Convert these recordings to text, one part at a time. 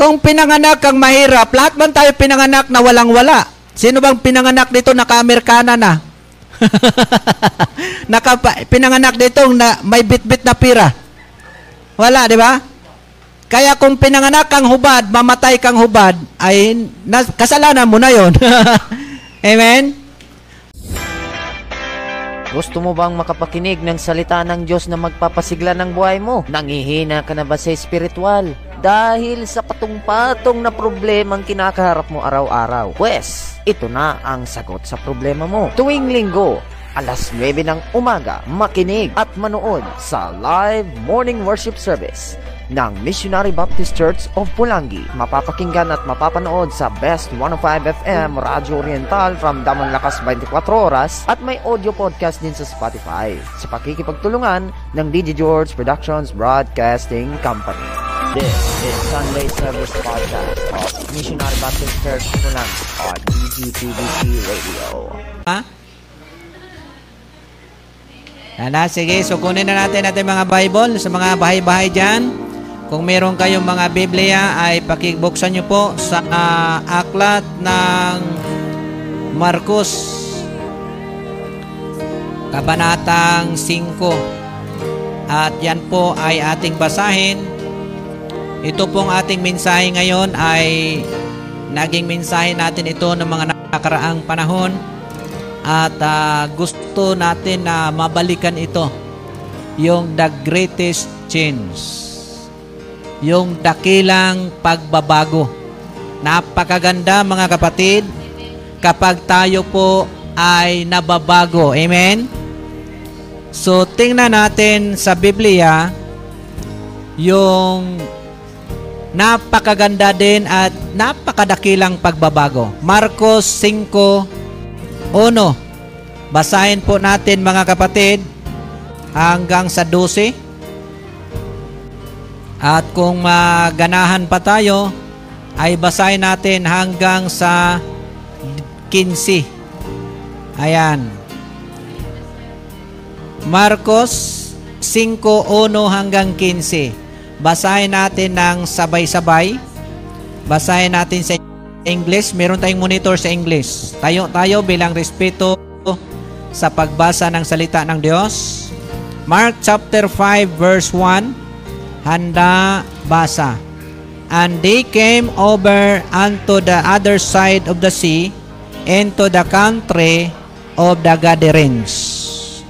Kung pinanganak kang mahirap, lahat man tayo pinanganak na walang-wala. Sino bang pinanganak dito naka-Amerikana na? naka pinanganak dito na may bit-bit na pira. Wala, di ba? Kaya kung pinanganak kang hubad, mamatay kang hubad, ay na, kasalanan mo na yon. Amen? Gusto mo bang makapakinig ng salita ng Diyos na magpapasigla ng buhay mo? Nangihina ka na ba sa espiritual? Dahil sa patong-patong na problemang kinakaharap mo araw-araw. Pwes, ito na ang sagot sa problema mo. Tuwing linggo, alas 9 ng umaga, makinig at manood sa live morning worship service ng Missionary Baptist Church of Pulangi. Mapapakinggan at mapapanood sa Best 105 FM Radio Oriental from Damang Lakas 24 Oras at may audio podcast din sa Spotify sa pakikipagtulungan ng DJ George Productions Broadcasting Company. This is Sunday Service Podcast of Missionary Baptist Church Pulangi on DGTBC Radio. Ha? Ana, sige, so kunin na natin natin mga Bible sa mga bahay-bahay dyan. Kung meron kayong mga Biblia ay pakibuksan nyo po sa uh, aklat ng Marcos Kabanatang 5 At yan po ay ating basahin Ito pong ating mensahe ngayon ay Naging mensahe natin ito ng mga nakaraang panahon At uh, gusto natin na mabalikan ito Yung the greatest change yung dakilang pagbabago. Napakaganda mga kapatid kapag tayo po ay nababago. Amen? So, tingnan natin sa Biblia yung napakaganda din at napakadakilang pagbabago. Marcos 5.1 Basahin po natin mga kapatid hanggang sa 12. At kung maganahan pa tayo, ay basahin natin hanggang sa 15. Ayan. Marcos 5.1 hanggang 15. Basahin natin ng sabay-sabay. Basahin natin sa English. Meron tayong monitor sa English. Tayo, tayo bilang respeto sa pagbasa ng salita ng Diyos. Mark chapter 5 verse 1 handa basa. And they came over unto the other side of the sea, into the country of the Gadarenes.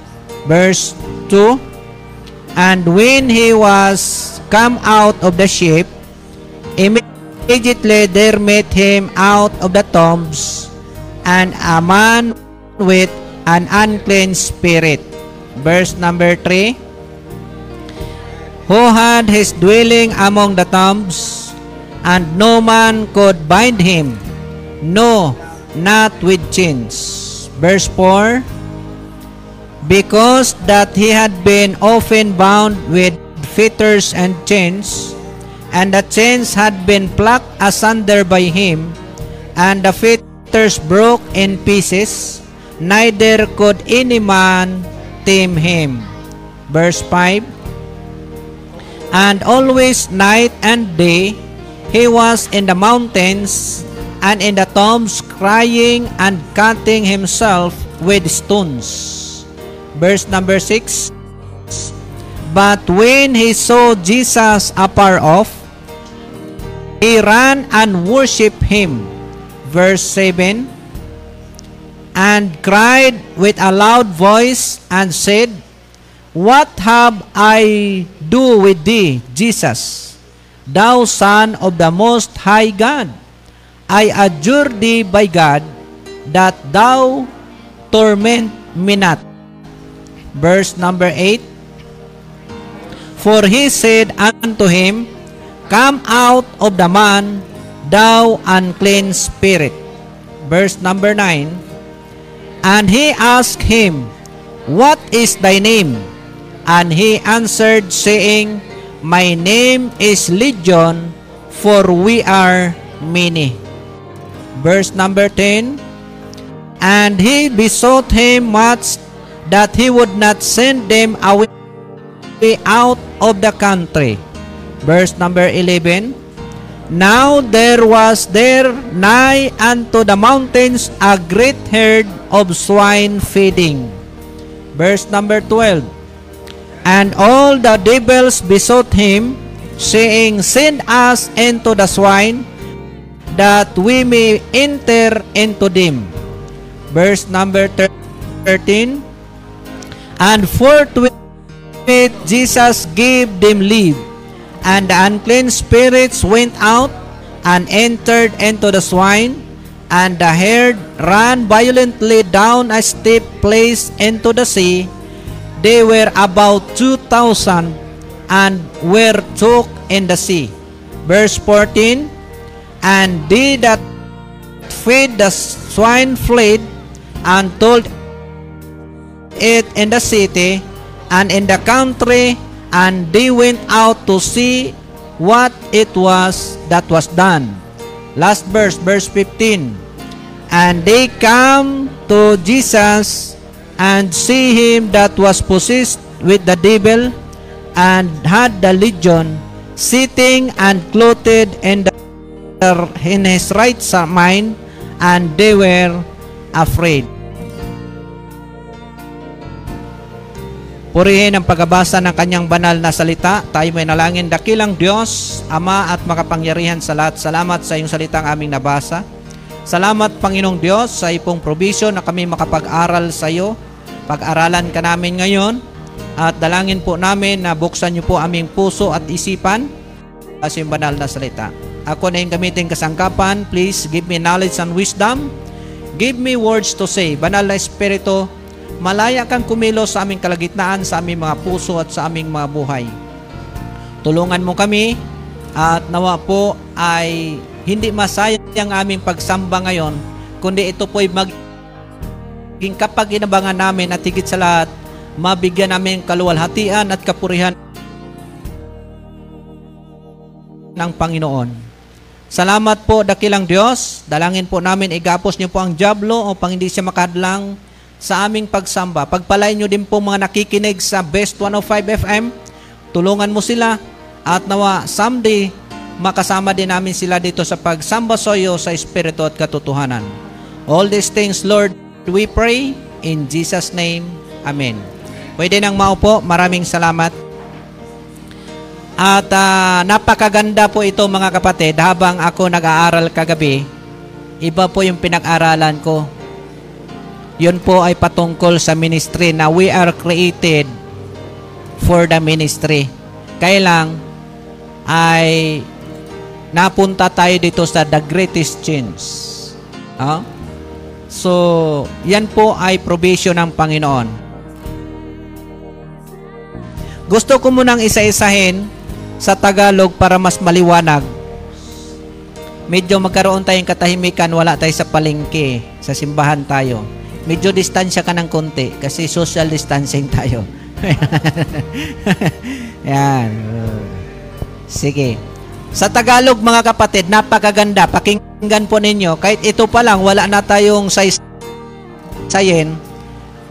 Verse 2, And when he was come out of the ship, immediately there met him out of the tombs, and a man with an unclean spirit. Verse number 3, who had his dwelling among the tombs, and no man could bind him, no, not with chains. Verse 4, Because that he had been often bound with fetters and chains, and the chains had been plucked asunder by him, and the fetters broke in pieces, neither could any man tame him. Verse 5, And always night and day he was in the mountains and in the tombs crying and cutting himself with stones. Verse number 6 But when he saw Jesus afar off, he ran and worshipped him. Verse 7 And cried with a loud voice and said, What have I do with thee, Jesus, thou Son of the Most High God? I adjure thee by God that thou torment me not. Verse number 8 For he said unto him, Come out of the man, thou unclean spirit. Verse number 9 And he asked him, What is thy name? And he answered, saying, My name is Legion, for we are many. Verse number 10, And he besought him much that he would not send them away out of the country. Verse number 11, Now there was there nigh unto the mountains a great herd of swine feeding. Verse number 12. And all the devils besought him, saying, Send us into the swine, that we may enter into them. Verse number 13. And forthwith Jesus gave them leave, and the unclean spirits went out and entered into the swine, and the herd ran violently down a steep place into the sea. They were about two thousand and were took in the sea. Verse 14 And they that feed the swine fled and told it in the city and in the country, and they went out to see what it was that was done. Last verse, verse 15. And they come to Jesus and see him that was possessed with the devil and had the legion sitting and clothed in the in his right mind and they were afraid. Purihin ang pagbabasa ng kanyang banal na salita. Tayo may nalangin dakilang Diyos, Ama at makapangyarihan sa lahat. Salamat sa iyong salitang aming nabasa. Salamat Panginoong Diyos sa ipong provision na kami makapag-aral sa iyo. Pag-aralan ka namin ngayon at dalangin po namin na buksan niyo po aming puso at isipan sa iyong banal na salita. Ako na yung gamitin kasangkapan. Please give me knowledge and wisdom. Give me words to say. Banal na Espiritu, malaya kang kumilos sa aming kalagitnaan, sa aming mga puso at sa aming mga buhay. Tulungan mo kami at nawa po ay hindi masayang ang aming pagsamba ngayon, kundi ito po ay maging kapag inabangan namin at higit sa lahat, mabigyan namin kaluwalhatian at kapurihan ng Panginoon. Salamat po, dakilang Diyos. Dalangin po namin, igapos niyo po ang Diablo upang hindi siya makadlang sa aming pagsamba. Pagpalain nyo din po mga nakikinig sa Best 105 FM. Tulungan mo sila at nawa someday makasama din namin sila dito sa pagsamba sa sa Espiritu at katotohanan. All these things, Lord, we pray in Jesus' name. Amen. Pwede nang maupo. Maraming salamat. At uh, napakaganda po ito mga kapatid habang ako nag-aaral kagabi. Iba po yung pinag-aralan ko yun po ay patungkol sa ministry na we are created for the ministry. Kailang ay napunta tayo dito sa the greatest chance. Uh? So, yan po ay provision ng Panginoon. Gusto ko munang isa-isahin sa Tagalog para mas maliwanag. Medyo magkaroon tayong katahimikan, wala tayo sa palengke, sa simbahan tayo medyo distansya ka ng konti kasi social distancing tayo. Yan. Sige. Sa Tagalog mga kapatid, napakaganda. Pakinggan po ninyo. Kahit ito pa lang, wala na tayong sayin,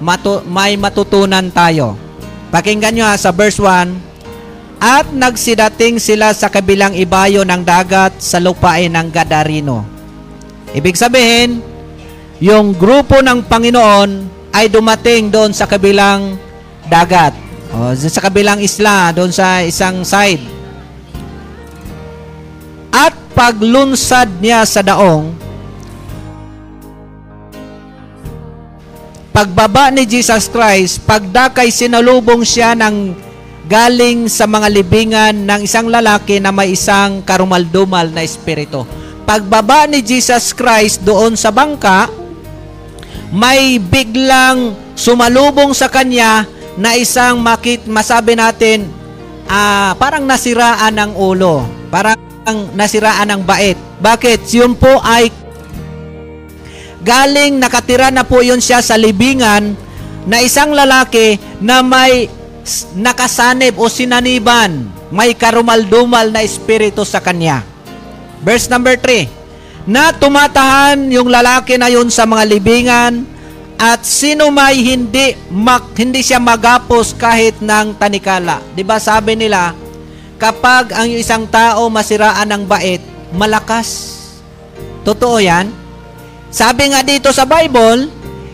matu- may matutunan tayo. Pakinggan nyo ha, sa verse 1, At nagsidating sila sa kabilang ibayo ng dagat sa lupain ng Gadarino. Ibig sabihin, yung grupo ng Panginoon ay dumating doon sa kabilang dagat. O, sa kabilang isla, doon sa isang side. At paglunsad niya sa daong, pagbaba ni Jesus Christ, pagdakay sinalubong siya ng galing sa mga libingan ng isang lalaki na may isang karumaldumal na espiritu. Pagbaba ni Jesus Christ doon sa bangka, may biglang sumalubong sa kanya na isang makit masabi natin uh, parang nasiraan ng ulo, parang nasiraan ng bait. Bakit? Yun po ay galing nakatira na po yun siya sa libingan na isang lalaki na may nakasanib o sinaniban, may karumaldumal na espiritu sa kanya. Verse number 3 na tumatahan yung lalaki na yun sa mga libingan at sino may hindi mak, hindi siya magapos kahit ng tanikala. 'Di ba sabi nila kapag ang isang tao masiraan ng bait, malakas. Totoo yan? Sabi nga dito sa Bible,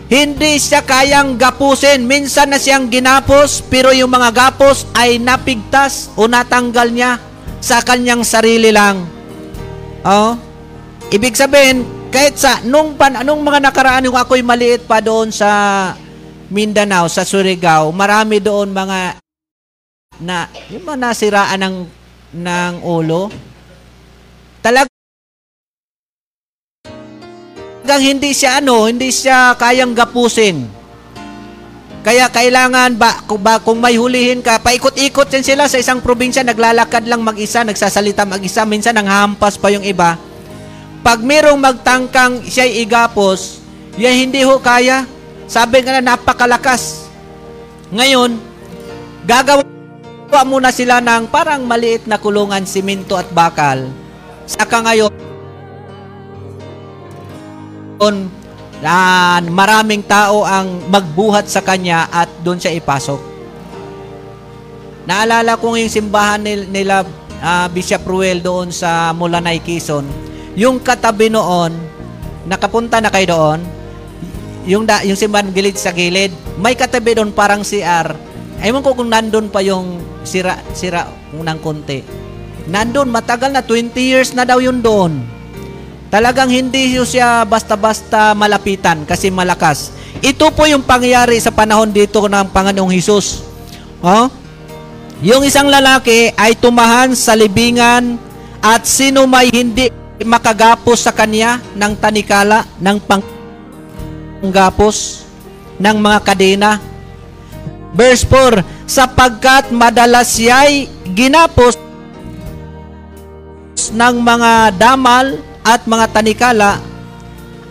hindi siya kayang gapusin. Minsan na siyang ginapos, pero yung mga gapos ay napigtas o natanggal niya sa kanyang sarili lang. Oh. Ibig sabihin, kahit sa nung pan anong mga nakaraan yung ako'y maliit pa doon sa Mindanao, sa Surigao, marami doon mga na yung mga nasiraan ng ng ulo. Talagang hindi siya ano, hindi siya kayang gapusin. Kaya kailangan ba kung, ba, kung may hulihin ka, paikot-ikot din sila sa isang probinsya, naglalakad lang mag-isa, nagsasalita mag-isa, minsan nanghampas pa yung iba. Pag merong magtangkang siya'y igapos, yan hindi ho kaya. Sabi nga na napakalakas. Ngayon, gagawa muna sila ng parang maliit na kulungan, simento at bakal. Saka ngayon, na maraming tao ang magbuhat sa kanya at doon siya ipasok. Naalala ko yung simbahan nila uh, Bishop Ruel doon sa Mulanay, Quezon. Yung katabi noon, nakapunta na kayo doon, yung, da, yung simbahan gilid sa gilid, may katabi doon parang CR. Ewan ko kung nandun pa yung sira, sira ng konti. Nandun, matagal na, 20 years na daw yun doon. Talagang hindi siya basta-basta malapitan kasi malakas. Ito po yung pangyari sa panahon dito ng Panginoong Hesus. Oh? Yung isang lalaki ay tumahan sa libingan at sino may hindi makagapos sa kanya ng tanikala, ng panggapos, ng mga kadena. Verse 4, sapagkat madalas siya'y ginapos ng mga damal at mga tanikala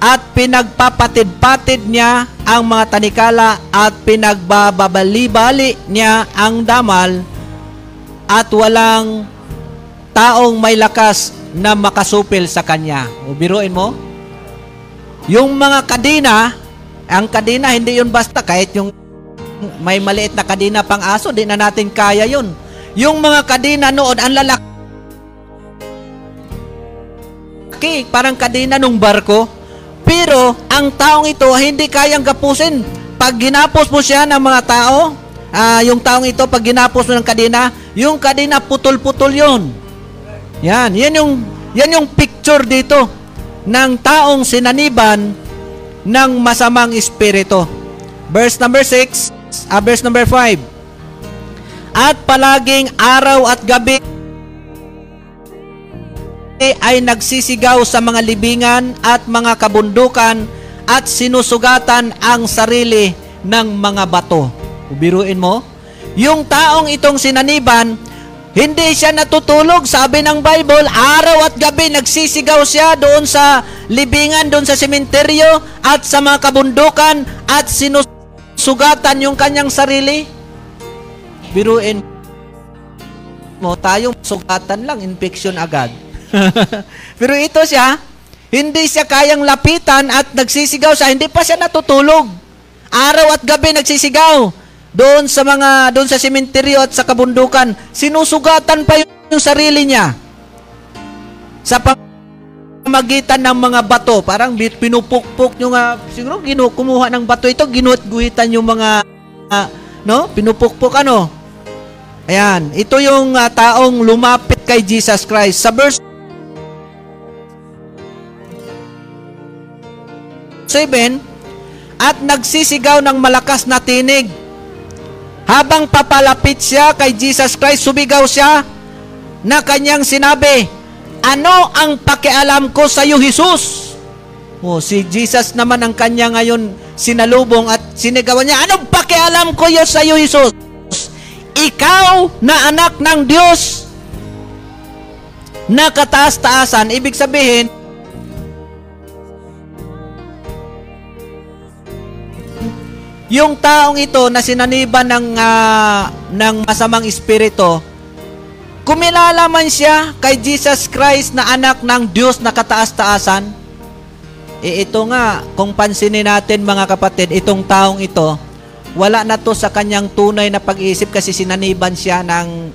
at pinagpapatid-patid niya ang mga tanikala at pinagbababali-bali niya ang damal at walang taong may lakas na makasupil sa kanya. O biruin mo, yung mga kadina, ang kadina hindi yun basta kahit yung may maliit na kadina pang aso, di na natin kaya yun. Yung mga kadina noon, ang lalaki parang kadena ng barko. Pero ang taong ito hindi kayang gapusin. Pag ginapos mo siya ng mga tao, uh, yung taong ito pag ginapos mo ng kadena, yung kadena putol-putol 'yon. Yan, yan yung yan yung picture dito ng taong sinaniban ng masamang espiritu. Verse number 6, uh, ah, verse number 5. At palaging araw at gabi ay nagsisigaw sa mga libingan at mga kabundukan at sinusugatan ang sarili ng mga bato. Ubiruin mo, yung taong itong sinaniban, hindi siya natutulog, sabi ng Bible, araw at gabi nagsisigaw siya doon sa libingan, doon sa sementeryo at sa mga kabundukan at sinusugatan yung kanyang sarili. Biruin mo, tayong sugatan lang, infection agad. Pero ito siya, hindi siya kayang lapitan at nagsisigaw siya, hindi pa siya natutulog. Araw at gabi nagsisigaw. Doon sa mga, doon sa sementeryo at sa kabundukan, sinusugatan pa yung sarili niya. Sa pamagitan ng mga bato, parang pinupukpok yung, uh, siguro ginu, kumuha ng bato ito, ginuhat-guhitan yung mga, uh, no? Pinupukpok ano? Ayan, ito yung uh, taong lumapit kay Jesus Christ. Sa verse 7, at nagsisigaw ng malakas na tinig. Habang papalapit siya kay Jesus Christ, sumigaw siya na kanyang sinabi, Ano ang pakialam ko sa iyo, Jesus? Oh, si Jesus naman ang kanya ngayon sinalubong at sinigawan niya, Anong pakialam ko yo sa iyo, Jesus? Ikaw na anak ng Diyos na kataas-taasan, ibig sabihin, Yung taong ito na sinaniban ng, uh, ng masamang espiritu, kumilala man siya kay Jesus Christ na anak ng Diyos na kataas-taasan, e ito nga, kung pansinin natin mga kapatid, itong taong ito, wala na to sa kanyang tunay na pag-iisip kasi sinaniban siya ng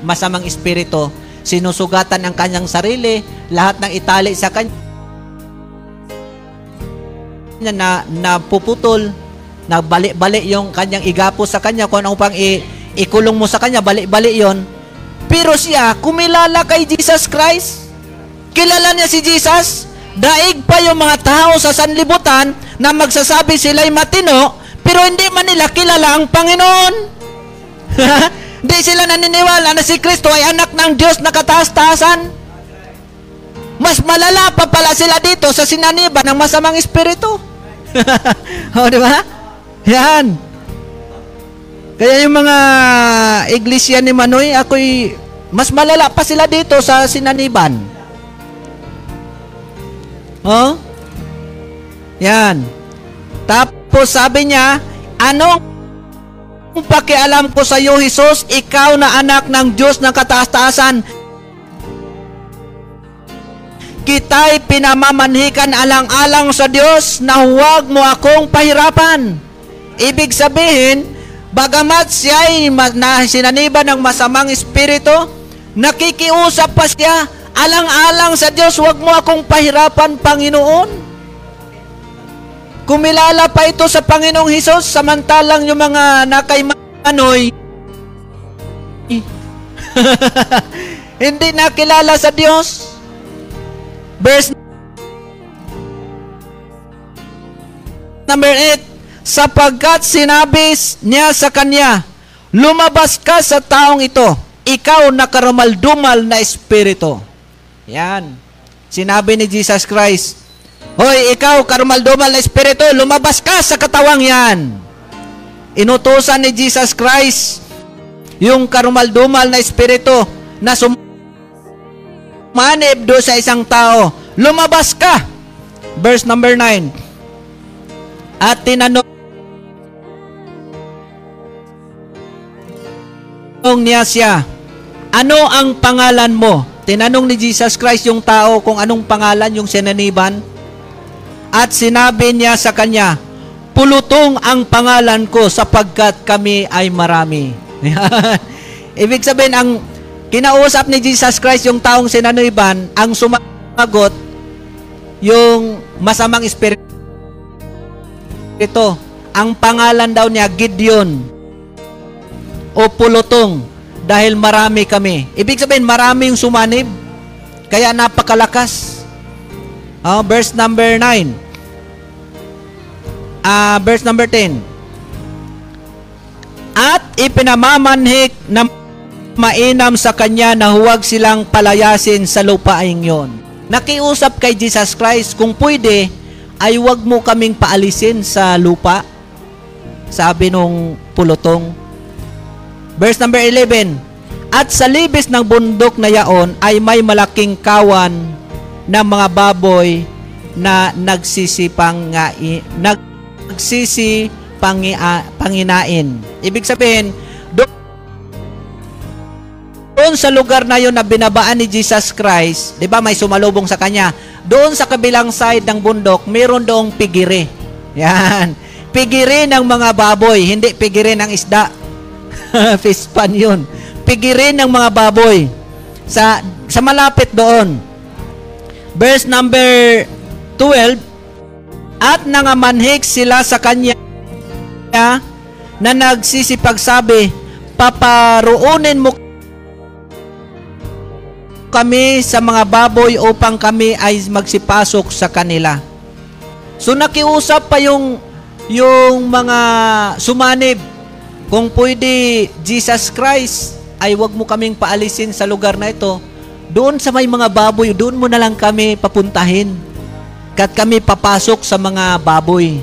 masamang espiritu. sinusugatan ang kanyang sarili, lahat ng itali sa kanya na napuputol, na bali-bali yung kanyang igapo sa kanya, kung ano pang i, ikulong mo sa kanya, bali-bali yon. Pero siya, kumilala kay Jesus Christ. Kilala niya si Jesus. Daig pa yung mga tao sa sanlibutan na magsasabi sila'y matino, pero hindi man nila kilala ang Panginoon. Hindi sila naniniwala na si Kristo ay anak ng Diyos na kataas-taasan. Mas malala pa pala sila dito sa sinaniba ng masamang espiritu. o, di ba? Yan. Kaya yung mga iglesia ni Manoy, ako'y mas malala pa sila dito sa sinaniban. Oh? Yan. Tapos sabi niya, anong pakialam ko sa iyo, Jesus, ikaw na anak ng Diyos ng kataas-taasan. Kita'y pinamamanhikan alang-alang sa Diyos na huwag mo akong pahirapan. Ibig sabihin, bagamat siya ay na sinaniba ng masamang espiritu, nakikiusap pa siya, alang-alang sa Diyos, huwag mo akong pahirapan, Panginoon. Kumilala pa ito sa Panginoong Hesus samantalang yung mga nakaymanoy hindi nakilala sa Diyos. Verse number 8 sapagkat sinabi niya sa kanya, lumabas ka sa taong ito, ikaw na karamaldumal na espiritu. Yan. Sinabi ni Jesus Christ, Hoy, ikaw, karumaldumal na espiritu, lumabas ka sa katawang yan. Inutusan ni Jesus Christ yung karumaldumal na espiritu na sumanib do sa isang tao. Lumabas ka. Verse number 9. At tinanong niya siya, ano ang pangalan mo? Tinanong ni Jesus Christ yung tao kung anong pangalan yung sinaniban. At sinabi niya sa kanya, Pulutong ang pangalan ko sapagkat kami ay marami. Ibig sabihin, ang kinausap ni Jesus Christ yung taong sinanuiban, ang sumagot, yung masamang espiritu. Ito, ang pangalan daw niya, Gideon, o Pulutong, dahil marami kami. Ibig sabihin, marami yung sumanib, kaya napakalakas. Oh, verse number 9. Ah, uh, verse number 10. At ipinamamanhik na mainam sa kanya na huwag silang palayasin sa lupaing yon. Nakiusap kay Jesus Christ, kung pwede, ay huwag mo kaming paalisin sa lupa. Sabi nung pulutong. Verse number 11. At sa libis ng bundok na yaon ay may malaking kawan ng mga baboy na nagsisipang nagsisi pangi, panginain. Ibig sabihin, doon sa lugar na yon na binabaan ni Jesus Christ, 'di ba may sumalubong sa kanya. Doon sa kabilang side ng bundok, meron doong pigiri. Yan. Pigiri ng mga baboy, hindi pigiri ng isda. Fish pan yun. Pigiri ng mga baboy. Sa, sa malapit doon verse number 12, At nangamanhik sila sa kanya na nagsisipagsabi, Paparuunin mo kami sa mga baboy upang kami ay magsipasok sa kanila. So nakiusap pa yung yung mga sumanib kung pwede Jesus Christ ay wag mo kaming paalisin sa lugar na ito doon sa may mga baboy, doon mo na lang kami papuntahin. Kat kami papasok sa mga baboy.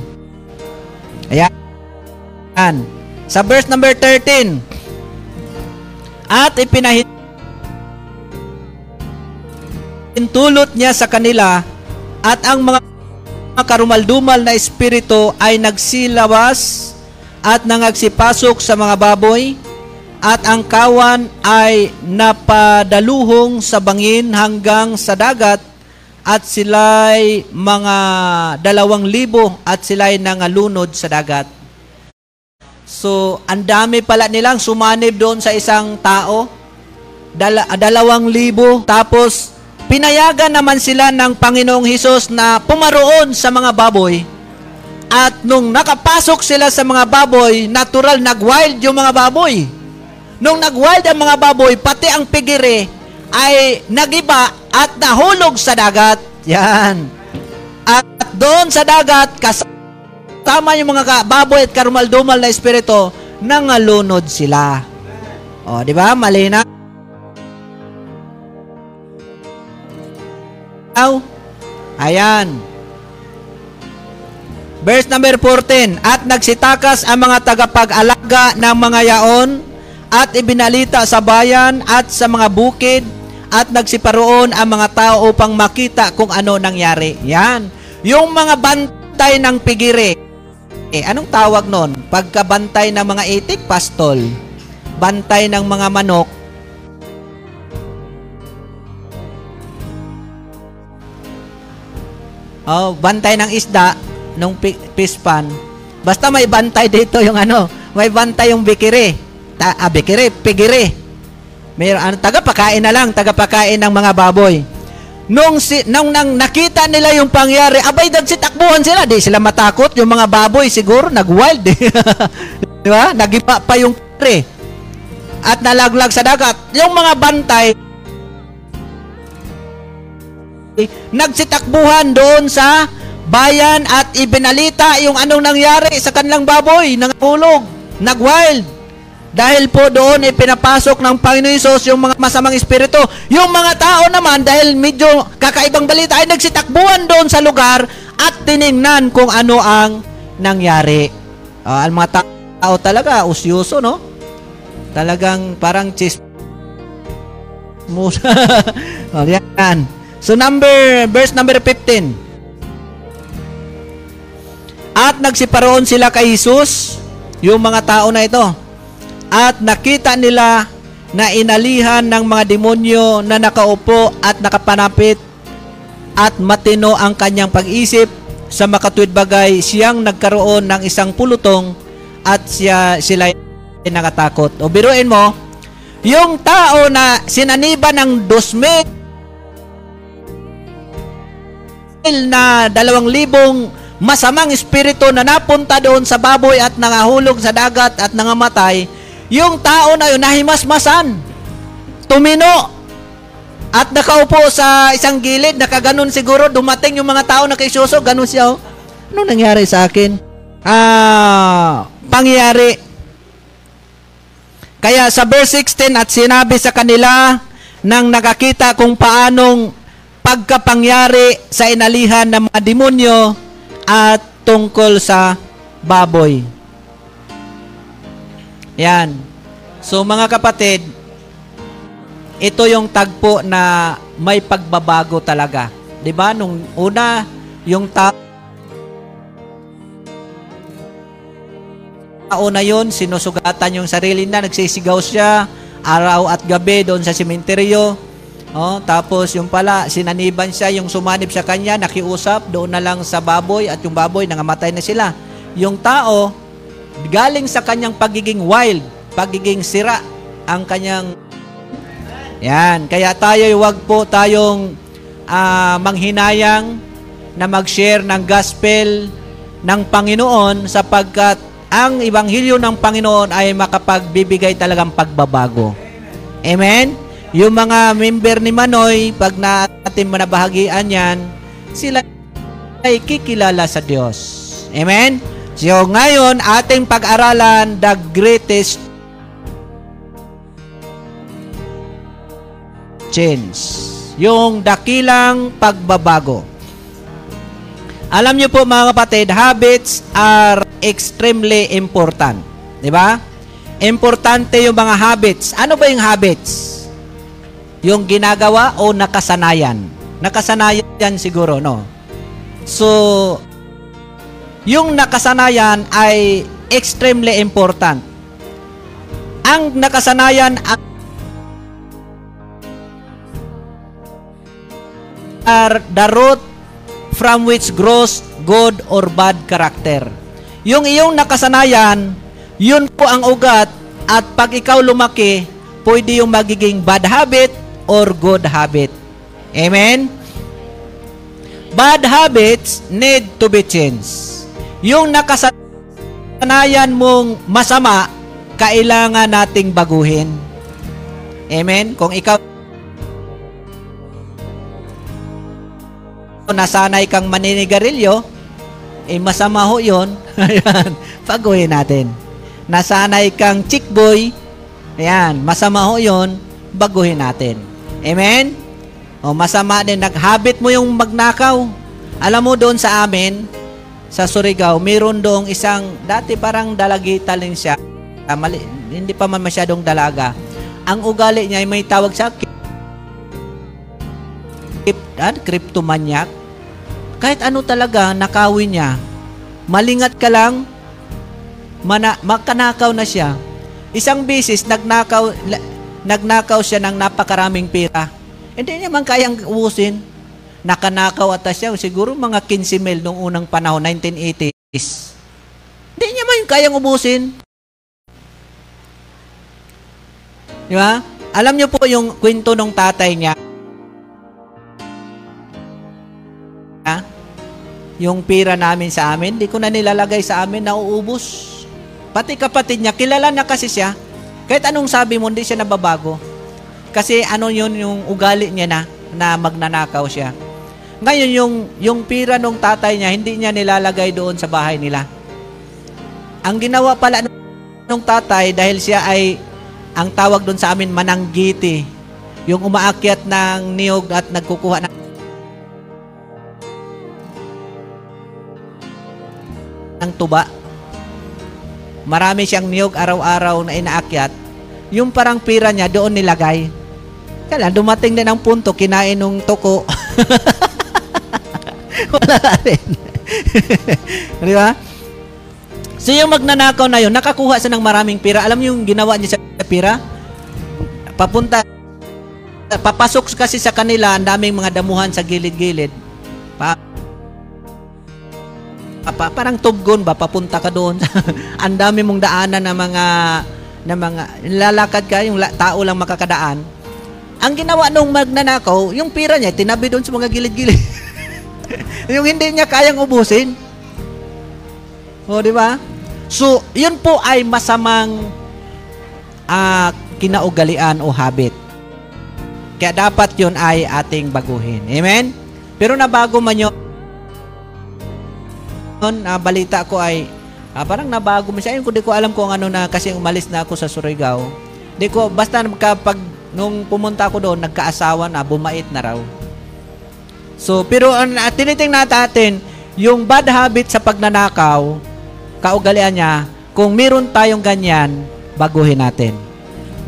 Ayan. Sa verse number 13. At ipinahit tulot niya sa kanila at ang mga karumaldumal na espiritu ay nagsilabas at nangagsipasok sa mga baboy at ang kawan ay napadaluhong sa bangin hanggang sa dagat at sila'y mga dalawang libo at sila'y nangalunod sa dagat. So, ang dami pala nilang sumanib doon sa isang tao dala, dalawang libo. Tapos, pinayagan naman sila ng Panginoong Hesus na pumaroon sa mga baboy. At nung nakapasok sila sa mga baboy, natural nag-wild yung mga baboy. Nung nag-wild ang mga baboy, pati ang pigire ay nagiba at nahulog sa dagat. Yan. At doon sa dagat, kasama yung mga baboy at karumal-dumal na espiritu, nangalunod sila. O, di ba? Malinaw. Ayan. Verse number 14, At nagsitakas ang mga tagapag-alaga ng mga yaon at ibinalita sa bayan at sa mga bukid at nagsiparoon ang mga tao upang makita kung ano nangyari. Yan. Yung mga bantay ng pigire. Eh, anong tawag nun? Pagkabantay ng mga itik, pastol. Bantay ng mga manok, Oh, bantay ng isda nung pispan. Basta may bantay dito yung ano, may bantay yung bikiri. Ta, ah, bikiri, pigiri. May ano, taga-pakain na lang, taga-pakain ng mga baboy. Nung, si, nung nang nakita nila yung pangyari, abay nagsitakbuhan sila, di sila matakot. Yung mga baboy siguro, nag-wild. di ba? Nagipa pa yung pire. At nalaglag sa dagat. Yung mga bantay, nagsitakbuhan doon sa bayan at ibinalita yung anong nangyari sa kanilang baboy, nangulog, nagwild. Dahil po doon ipinapasok ng Panginoon Isos yung mga masamang espiritu. Yung mga tao naman, dahil medyo kakaibang balita, ay nagsitakbuhan doon sa lugar at tiningnan kung ano ang nangyari. Uh, ang mga tao talaga, usyoso, no? Talagang parang chis... Musa. oh, yan. So number, verse number 15. At nagsiparoon sila kay Jesus, yung mga tao na ito. At nakita nila na inalihan ng mga demonyo na nakaupo at nakapanapit at matino ang kanyang pag-isip sa makatuwid bagay siyang nagkaroon ng isang pulutong at siya sila ay nakatakot. O biruin mo, yung tao na sinaniba ng dosmet na dalawang libong masamang espiritu na napunta doon sa baboy at nangahulog sa dagat at nangamatay, yung tao na yun nahimasmasan, tumino, at nakaupo sa isang gilid, nakaganon siguro, dumating yung mga tao na kay Suso, ganun siya, oh. ano nangyari sa akin? Ah, pangyari. Kaya sa verse 16, at sinabi sa kanila, nang nakakita kung paanong pagkapangyari sa inalihan ng mga demonyo at tungkol sa baboy. Yan. So mga kapatid, ito yung tagpo na may pagbabago talaga. 'Di ba? Nung una, yung tao na yon sinusugatan yung sarili na, nagsisigaw siya araw at gabi doon sa simenteryo Oh, tapos yung pala, sinaniban siya, yung sumanib sa kanya, nakiusap, doon na lang sa baboy at yung baboy nangamatay na sila. Yung tao, galing sa kanyang pagiging wild, pagiging sira, ang kanyang yan. Kaya tayo, wag po tayong uh, manghinayang na mag-share ng gospel ng Panginoon sapagkat ang ibanghilyo ng Panginoon ay makapagbibigay talagang pagbabago. Amen? Yung mga member ni Manoy, pag natin manabahagian yan, sila ay kikilala sa Diyos. Amen? So ngayon, ating pag-aralan the greatest change. Yung dakilang pagbabago. Alam niyo po mga kapatid, habits are extremely important. Di ba? Importante yung mga habits. Ano ba yung habits? Yung ginagawa o nakasanayan? Nakasanayan siguro, no? So, yung nakasanayan ay extremely important. Ang nakasanayan are the root from which grows good or bad character. Yung iyong nakasanayan, yun po ang ugat at pag ikaw lumaki, pwede yung magiging bad habit or good habit. Amen? Bad habits need to be changed. Yung nakasanayan mong masama, kailangan nating baguhin. Amen? Kung ikaw nasanay kang maninigarilyo, eh masama ho yun. Ayan, baguhin natin. Nasanay kang chick boy, ayan, masama ho yun, baguhin natin. Amen? O masama din, naghabit mo yung magnakaw. Alam mo doon sa amin, sa Surigao, mayroon doong isang, dati parang dalagita lang siya. Ah, mali, hindi pa man masyadong dalaga. Ang ugali niya ay may tawag sa ah, cryptomaniac. Kahit ano talaga, nakawin niya. Malingat ka lang, mana, makanakaw na siya. Isang bisis, nagnakaw, nagnakaw siya ng napakaraming pera. Hindi naman kayang ubusin. Nakanakaw ata siya, siguro mga 15 mil noong unang panahon, 1980s. Hindi niya man kayang ubusin. Di ba? Alam niyo po yung kwento ng tatay niya. Ha? Yung pira namin sa amin, di ko na nilalagay sa amin, nauubos. Pati kapatid niya, kilala na kasi siya. Kahit anong sabi mo, hindi siya nababago. Kasi ano yun yung ugali niya na, na magnanakaw siya. Ngayon, yung, yung pira ng tatay niya, hindi niya nilalagay doon sa bahay nila. Ang ginawa pala ng tatay, dahil siya ay, ang tawag doon sa amin, mananggiti. Yung umaakyat ng niyog at nagkukuha ng ng tuba. Marami siyang niyog araw-araw na inaakyat. Yung parang pira niya doon nilagay. Kaya dumating din ang punto, kinain nung toko. Wala rin. Di ba? So yung magnanakaw na yun, nakakuha siya ng maraming pira. Alam yung ginawa niya sa pira? Papunta, papasok kasi sa kanila, ang daming mga damuhan sa gilid-gilid. Pa, pa, parang tubgon ba, papunta ka doon. ang dami mong daanan ng mga, na mga, lalakad ka, yung tao lang makakadaan ang ginawa nung magnanakaw, yung pira niya, tinabi doon sa mga gilid-gilid. yung hindi niya kayang ubusin. O, di ba? So, yun po ay masamang uh, kinaugalian o habit. Kaya dapat yun ay ating baguhin. Amen? Pero nabago man yun, uh, balita ko ay uh, parang nabago mo siya. Ayun, hindi ko alam kung ano na kasi umalis na ako sa Surigao. Hindi ko, basta kapag nung pumunta ako doon, nagkaasawa na, bumait na raw. So, pero uh, tinitingnan natin, yung bad habit sa pagnanakaw, kaugalian niya, kung meron tayong ganyan, baguhin natin.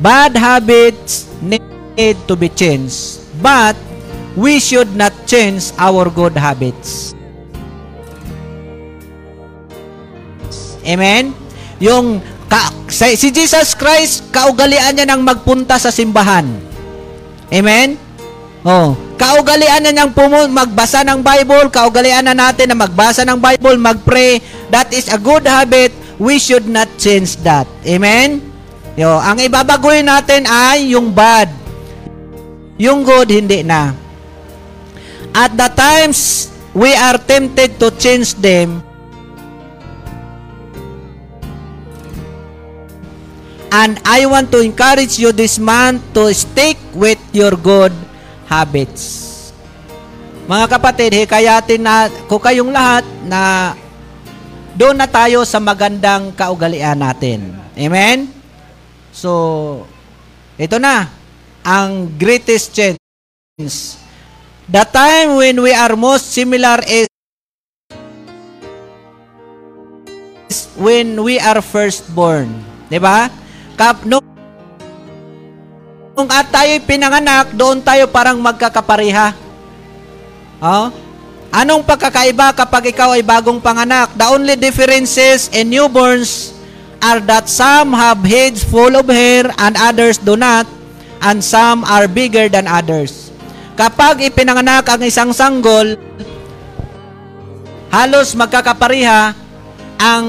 Bad habits need to be changed, but we should not change our good habits. Amen? Yung Ka, si Jesus Christ, kaugalian niya nang magpunta sa simbahan. Amen? Oh, kaugalian na niyang pumun magbasa ng Bible, kaugalian na natin na magbasa ng Bible, magpray. That is a good habit. We should not change that. Amen? Yo, ang ibabaguhin natin ay yung bad. Yung good hindi na. At the times we are tempted to change them, And I want to encourage you this month to stick with your good habits. Mga kapatid, hikayatin na ko kayong lahat na doon na tayo sa magandang kaugalian natin. Amen? So, ito na, ang greatest change. The time when we are most similar is when we are first born. 'Di ba? Kap, nung, nung at tayo pinanganak, doon tayo parang magkakapareha. Oh? Anong pagkakaiba kapag ikaw ay bagong panganak? The only differences in newborns are that some have heads full of hair and others do not, and some are bigger than others. Kapag ipinanganak ang isang sanggol, halos magkakapareha ang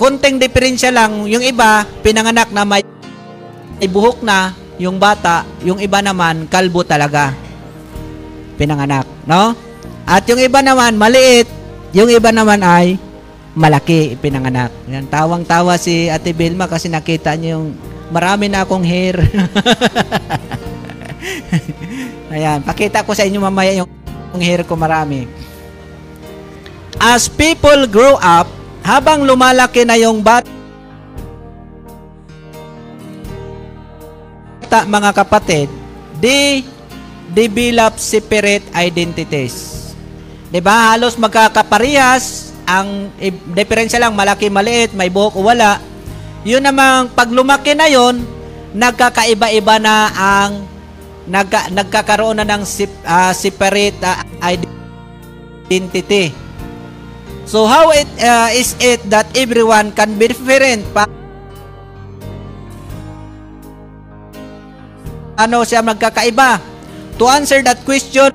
konting diferensya lang, yung iba, pinanganak na may, buhok na, yung bata, yung iba naman, kalbo talaga. Pinanganak, no? At yung iba naman, maliit, yung iba naman ay malaki, pinanganak. Yan, tawang-tawa si Ate Vilma kasi nakita niyo yung marami na akong hair. Ayan, pakita ko sa inyo mamaya yung, yung hair ko marami. As people grow up, habang lumalaki na yung bata, mga kapatid, they develop separate identities. 'Di ba? Halos magkakaparehas, ang eh, diferensya lang malaki maliit, may buhok o wala. 'Yun namang pag lumaki na 'yon, nagkakaiba-iba na ang nagka, nagkakaroon na ng uh, separate uh, identity. So how it uh, is it that everyone can be different? Pa ano siya magkakaiba? To answer that question,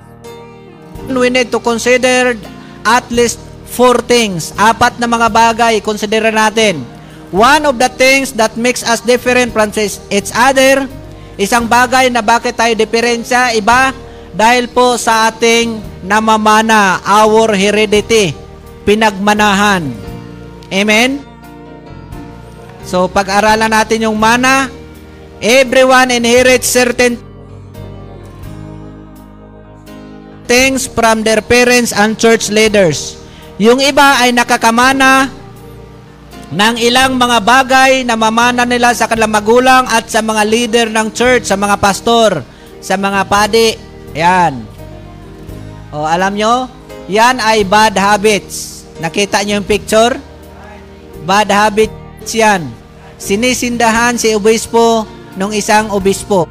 we need to consider at least four things. Apat na mga bagay consider natin. One of the things that makes us different from each other, isang bagay na bakit tayo diferensya, iba, dahil po sa ating namamana, our heredity pinagmanahan. Amen? So, pag-aralan natin yung mana, everyone inherits certain things from their parents and church leaders. Yung iba ay nakakamana ng ilang mga bagay na mamana nila sa kanilang magulang at sa mga leader ng church, sa mga pastor, sa mga padi. Yan. O, alam nyo, yan ay bad habits. Nakita niyo yung picture? Bad habits yan. Sinisindahan si obispo nung isang obispo.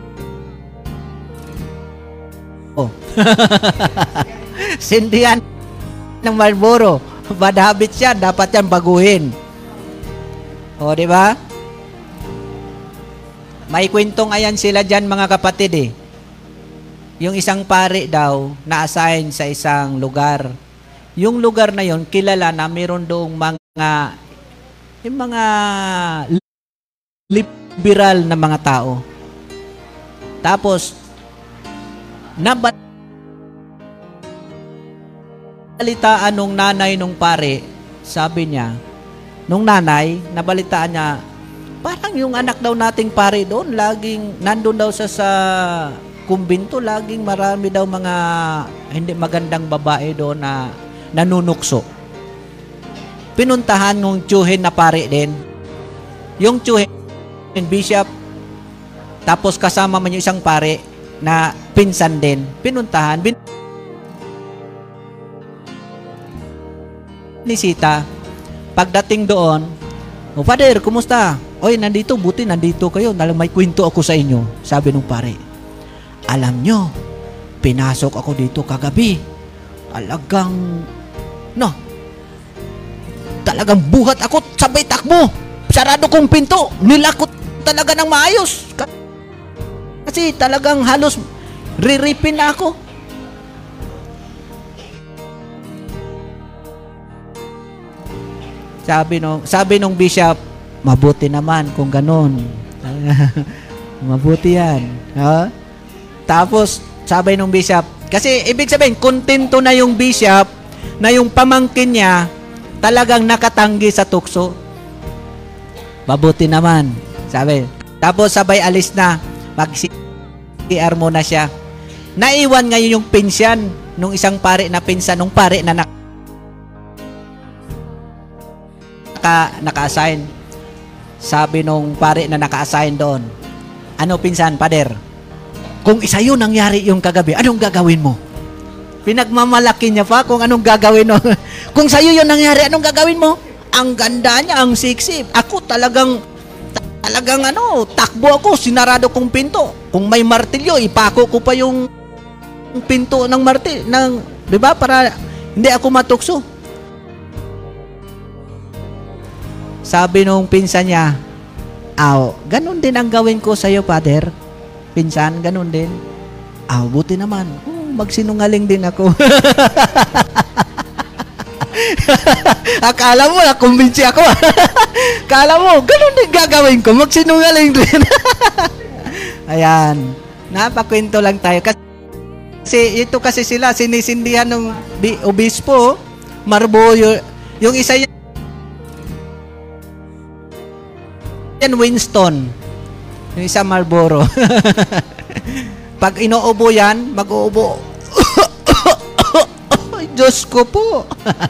Oh. Sindihan ng Marlboro. Bad habits yan. Dapat yan baguhin. O, di ba? May kwentong ayan sila dyan mga kapatid eh. Yung isang pare daw na-assign sa isang lugar yung lugar na yon kilala na meron doong mga yung mga liberal na mga tao. Tapos nabalitaan nung nanay nung pare, sabi niya, nung nanay, nabalitaan niya, parang yung anak daw nating pare doon, laging, nandun daw sa sa kumbinto, laging marami daw mga hindi magandang babae doon na nanunukso. Pinuntahan ng tsuhin na pare din. Yung tsuhin, bishop, tapos kasama man yung isang pare na pinsan din. Pinuntahan. Bin Nisita. Pagdating doon, O, oh, Father, kumusta? Oy, nandito, buti nandito kayo. Nalang may kwento ako sa inyo, sabi ng pare. Alam nyo, pinasok ako dito kagabi. Talagang No. Talagang buhat ako, sabay takbo. Sarado kong pinto. Nilakot talaga ng maayos. Kasi talagang halos riripin na ako. Sabi nung sabi nung bishop, mabuti naman kung ganun. mabuti 'yan. Ha? Tapos sabi nung bishop, kasi ibig sabihin kontento na yung bishop na yung pamangkin niya talagang nakatanggi sa tukso. Mabuti naman. Sabi. Tapos sabay alis na. Mag-CR muna siya. Naiwan ngayon yung pinsyan nung isang pare na pinsan, nung pare na naka, naka-assign. Sabi nung pare na naka-assign doon, ano pinsan, pader? Kung isa yun nangyari yung kagabi, anong gagawin mo? Pinagmamalaki niya pa kung anong gagawin mo. kung sa'yo yun nangyari, anong gagawin mo? Ang ganda niya, ang sexy. Ako talagang, talagang ano, takbo ako, sinarado kong pinto. Kung may martilyo, ipako ko pa yung pinto ng martil, ng, di ba, para hindi ako matukso. Sabi nung pinsan niya, Aw, ganun din ang gawin ko sa'yo, Father. Pinsan, ganun din. Aw, buti naman magsinungaling din ako. Akala mo, nakumbinsi ako. Akala mo, ganun din gagawin ko. Magsinungaling din. Ayan. Napakwento lang tayo. Kasi ito kasi sila, sinisindihan ng obispo, Marboyo. Yung isa yan, Winston. Yung isa Marlboro. Pag inuubo yan, mag-uubo. Diyos ko po.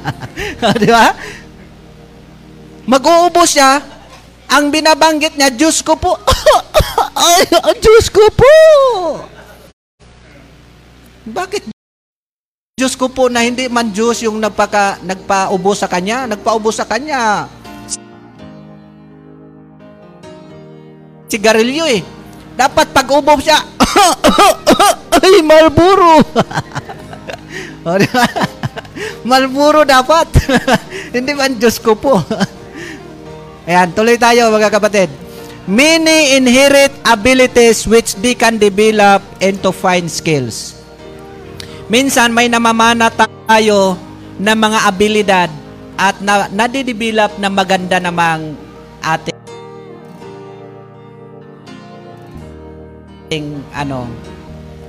Di ba? Mag-uubo siya. Ang binabanggit niya, Diyos ko po. Ay, Diyos ko po. Bakit Diyos ko po na hindi man Diyos yung nagpaka, nagpaubo sa kanya? Nagpaubo sa kanya. Sigarilyo eh. Dapat pag ubo siya, ay, Marlboro. Marlboro dapat. Hindi man Diyos ko po. Ayan, tuloy tayo mga kapatid. Many inherit abilities which they can develop into fine skills. Minsan may namamana tayo ng mga abilidad at na, nadidevelop na maganda namang ating ano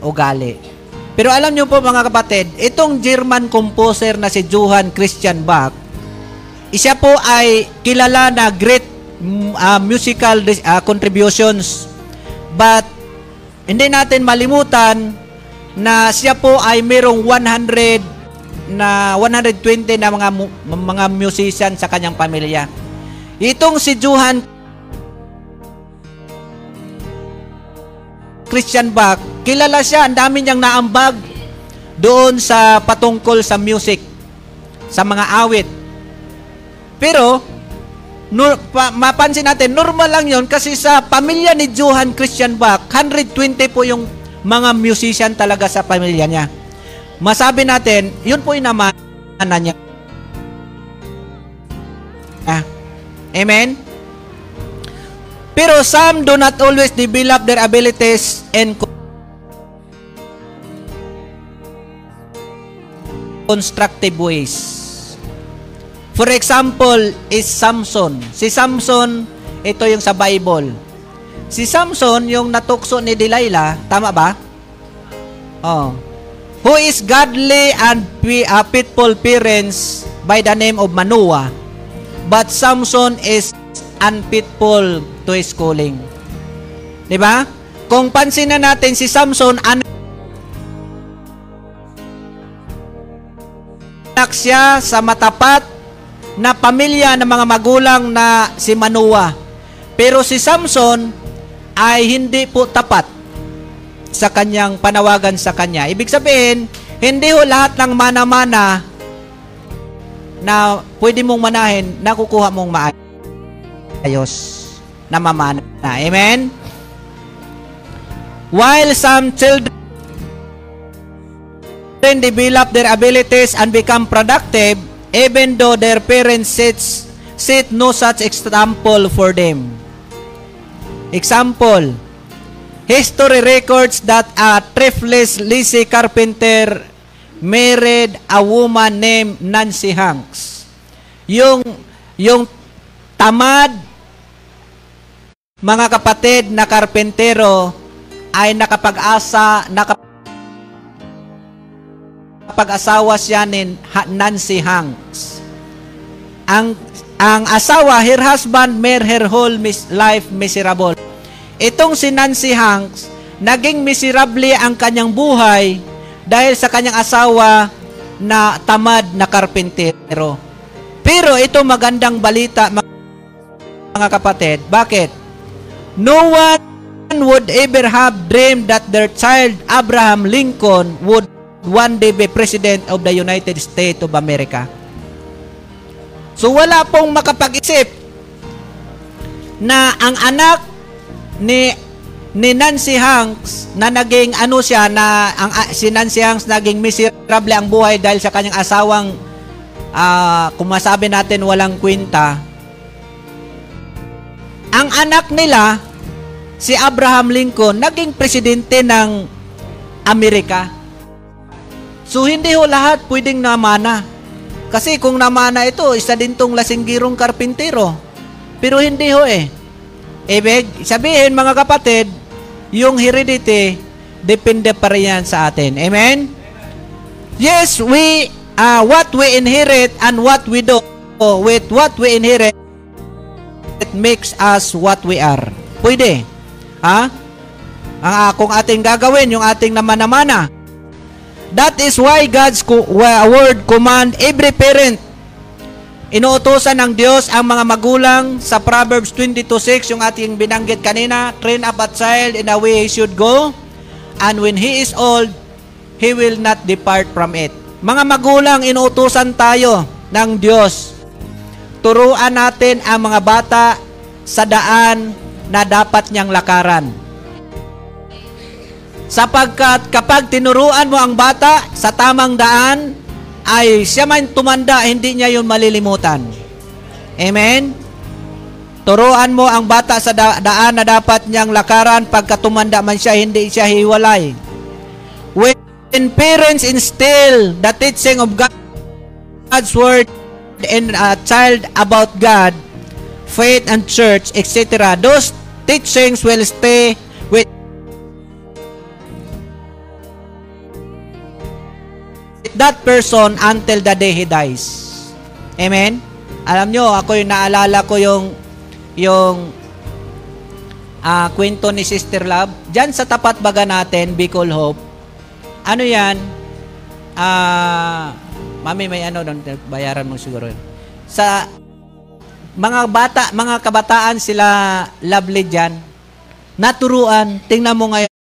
ugali. Pero alam niyo po mga kapatid, itong German composer na si Johann Christian Bach, isa po ay kilala na great uh, musical uh, contributions. But hindi natin malimutan na siya po ay merong 100 na 120 na mga mga musician sa kanyang pamilya. Itong si Johann Christian Bach, kilala siya, ang dami niyang naambag doon sa patungkol sa music, sa mga awit. Pero, nur, pa, mapansin natin, normal lang yon kasi sa pamilya ni Johann Christian Bach, 120 po yung mga musician talaga sa pamilya niya. Masabi natin, yun po yung naman niya. Ah. Amen? Pero some do not always develop their abilities and constructive ways. For example, is Samson. Si Samson, ito yung sa Bible. Si Samson, yung natukso ni Delilah, tama ba? Oh. Who is godly and uh, faithful parents by the name of Manoah. But Samson is unfaithful to his calling. 'Di ba? Kung pansin na natin si Samson anak siya sa matapat na pamilya ng mga magulang na si Manoah. Pero si Samson ay hindi po tapat sa kanyang panawagan sa kanya. Ibig sabihin, hindi ho lahat ng mana-mana na pwede mong manahin, nakukuha mong maayos ayos na. Amen? While some children develop their abilities and become productive, even though their parents set, set no such example for them. Example, history records that a thriftless Lizzie Carpenter married a woman named Nancy Hanks. Yung yung tamad mga kapatid na karpentero ay nakapag-asa, nakapag-asawa siya ni Nancy Hanks. Ang ang asawa, her husband made her whole mis- life miserable. Itong si Nancy Hanks, naging miserable ang kanyang buhay dahil sa kanyang asawa na tamad na karpentero. Pero ito magandang balita mga kapatid. Bakit? No one would ever have dreamed that their child, Abraham Lincoln, would one day be President of the United States of America. So wala pong makapag-isip na ang anak ni ni Nancy Hanks na naging ano siya na ang si Nancy Hanks naging miserable ang buhay dahil sa kanyang asawang uh, kung masabi natin walang kwenta ang anak nila, si Abraham Lincoln, naging presidente ng Amerika. So, hindi ho lahat pwedeng namana. Kasi kung namana ito, isa din tong lasinggirong karpintero. Pero hindi ho eh. Ibig sabihin mga kapatid, yung heredity, depende pa rin yan sa atin. Amen? Yes, we, uh, what we inherit and what we do with what we inherit, it makes us what we are. Pwede. Ha? Ang kung ating gagawin, yung ating naman-namana. That is why God's word command every parent Inuutosan ng Diyos ang mga magulang sa Proverbs 22.6, yung ating binanggit kanina, train up a child in the way he should go, and when he is old, he will not depart from it. Mga magulang, inuutosan tayo ng Diyos. Turuan natin ang mga bata sa daan na dapat niyang lakaran. Sapagkat kapag tinuruan mo ang bata sa tamang daan, ay siya man tumanda, hindi niya yun malilimutan. Amen? Turuan mo ang bata sa da- daan na dapat niyang lakaran pagka tumanda man siya, hindi siya hiwalay. When parents instill the teaching of God's word in a child about God, faith and church, etc., those teachings will stay with that person until the day he dies. Amen? Alam nyo, ako yung naalala ko yung yung uh, kwento ni Sister Love. Diyan sa tapat baga natin, Bicol Hope. Ano yan? Ah, uh, mami may ano bayaran mo siguro yun. Sa mga bata, mga kabataan sila lovely diyan. Naturuan, tingnan mo ngayon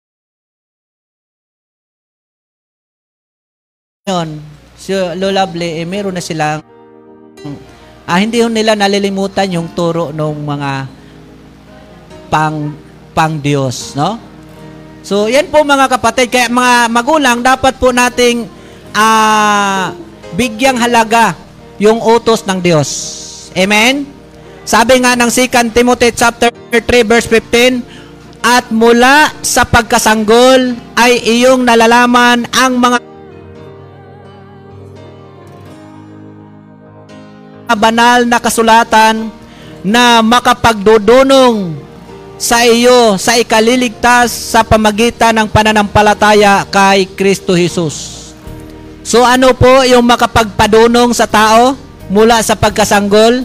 Ngayon, si Lolable, eh, meron na silang ah, hindi nila nalilimutan yung turo ng mga pang pang Diyos, no? So, yan po mga kapatid, kaya mga magulang, dapat po nating ah, bigyang halaga yung utos ng Diyos. Amen? Sabi nga ng 2 Timothy chapter 3 verse 15, at mula sa pagkasanggol ay iyong nalalaman ang mga banal na kasulatan na makapagdudunong sa iyo sa ikaliligtas sa pamagitan ng pananampalataya kay Kristo Jesus. So ano po yung makapagpadunong sa tao mula sa pagkasanggol?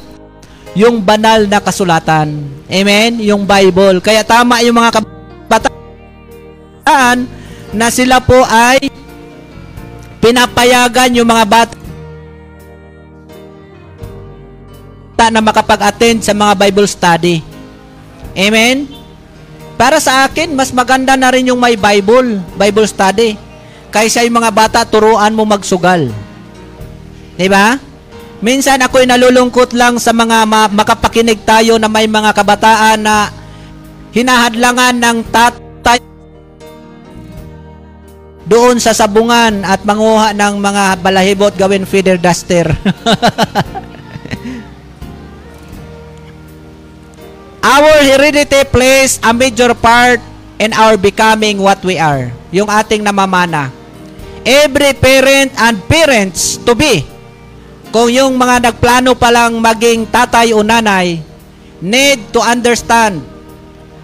Yung banal na kasulatan. Amen? Yung Bible. Kaya tama yung mga kabataan na sila po ay pinapayagan yung mga bata na makapag-attend sa mga Bible study. Amen? Para sa akin, mas maganda na rin yung may Bible, Bible study. Kaysa yung mga bata, turuan mo magsugal. Di ba? Minsan ako'y nalulungkot lang sa mga ma- makapakinig tayo na may mga kabataan na hinahadlangan ng tatay doon sa sabungan at manguha ng mga balahibot gawin feeder duster. Our heredity plays a major part in our becoming what we are. Yung ating namamana. Every parent and parents to be, kung yung mga nagplano pa lang maging tatay o nanay, need to understand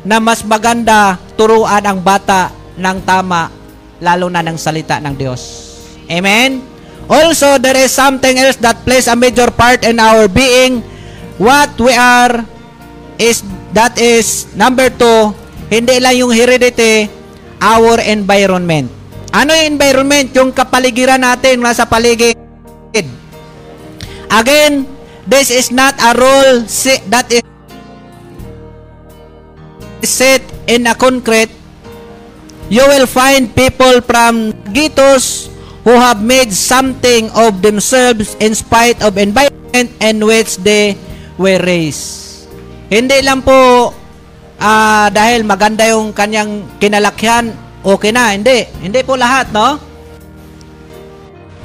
na mas maganda turuan ang bata ng tama, lalo na ng salita ng Diyos. Amen? Also, there is something else that plays a major part in our being, what we are, is that is number two, hindi lang yung heredity, our environment. Ano yung environment? Yung kapaligiran natin nasa paligid. Again, this is not a rule that is set in a concrete. You will find people from ghettos who have made something of themselves in spite of environment in which they were raised. Hindi lang po uh, dahil maganda yung kanyang kinalakyan, okay na. Hindi. Hindi po lahat, no?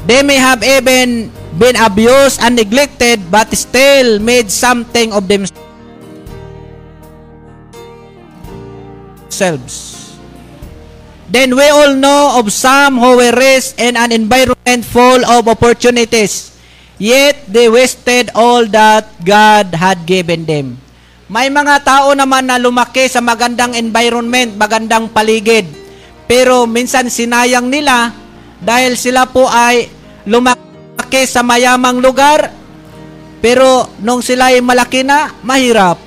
They may have even been abused and neglected but still made something of themselves. Then we all know of some who were raised in an environment full of opportunities. Yet they wasted all that God had given them. May mga tao naman na lumaki sa magandang environment, magandang paligid. Pero minsan sinayang nila dahil sila po ay lumaki sa mayamang lugar. Pero nung sila ay malaki na, mahirap.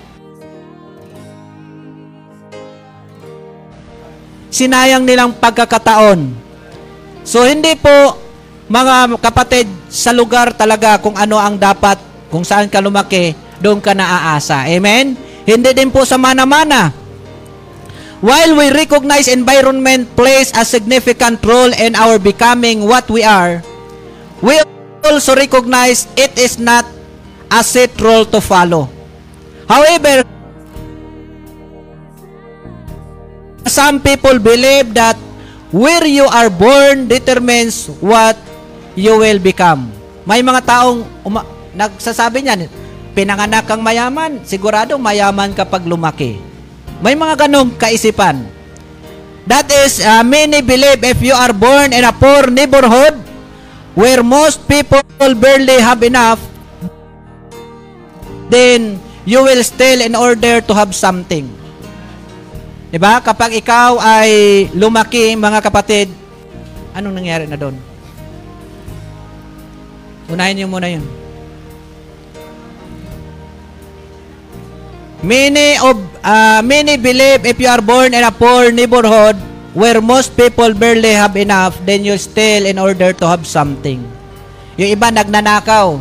Sinayang nilang pagkakataon. So hindi po mga kapatid sa lugar talaga kung ano ang dapat, kung saan ka lumaki, doon ka naaasa. Amen? Hindi din po sa mana-mana. While we recognize environment plays a significant role in our becoming what we are, we also recognize it is not a set role to follow. However, some people believe that where you are born determines what you will become. May mga taong uma- nagsasabi niyan, pinanganak kang mayaman, sigurado mayaman kapag lumaki. May mga ganong kaisipan. That is, uh, many believe if you are born in a poor neighborhood where most people barely have enough, then you will steal in order to have something. 'Di ba? Kapag ikaw ay lumaki, mga kapatid, anong nangyari na doon? Unahin niyo muna 'yun. Many of uh, many believe if you are born in a poor neighborhood where most people barely have enough, then you steal in order to have something. Yung iba nagnanakaw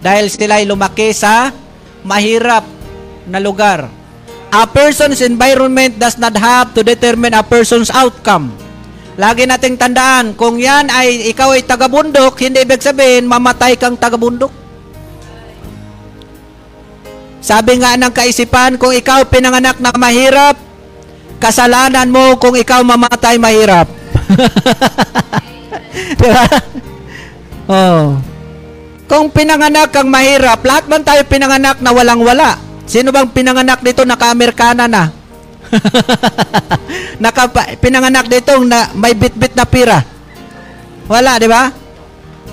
dahil sila ay lumaki sa mahirap na lugar. A person's environment does not have to determine a person's outcome. Lagi nating tandaan, kung yan ay ikaw ay taga-bundok, hindi ibig sabihin mamatay kang taga-bundok. Sabi nga ng kaisipan, kung ikaw pinanganak na mahirap, kasalanan mo kung ikaw mamatay mahirap. Di ba? Oh. Kung pinanganak kang mahirap, lahat man tayo pinanganak na walang-wala. Sino bang pinanganak dito naka-Amerikana na? naka pinanganak dito na may bit-bit na pira. Wala, di ba?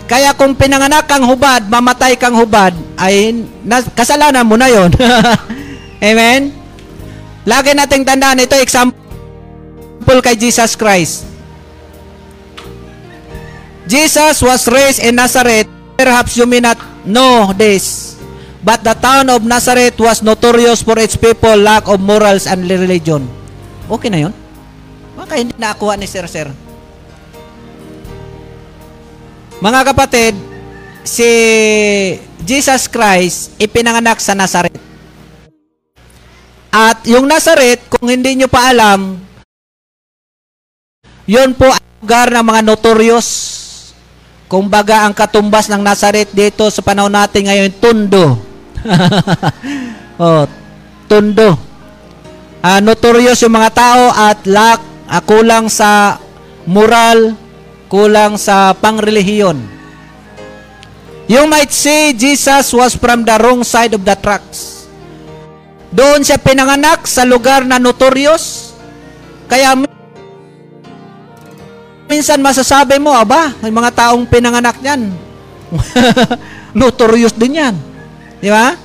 Kaya kung pinanganak kang hubad, mamatay kang hubad, ay na, kasalanan mo na yon. Amen? Lagi nating tandaan, ito example kay Jesus Christ. Jesus was raised in Nazareth. Perhaps you may not know this. But the town of Nazareth was notorious for its people lack of morals and religion. Okay na yun? Baka hindi nakakuha ni Sir Sir. Mga kapatid, si Jesus Christ ipinanganak sa Nazareth. At yung Nazareth, kung hindi nyo pa alam, yun po ang lugar ng mga notorious. Kung baga ang katumbas ng Nazareth dito sa panahon natin ngayon, tundo. oh, tundo. Uh, notorious yung mga tao at lack, uh, kulang sa moral, kulang sa pangrelihiyon. You might say Jesus was from the wrong side of the tracks. Doon siya pinanganak sa lugar na notorious. Kaya minsan masasabi mo, aba, may mga taong pinanganak niyan. notorious din yan. Di ba?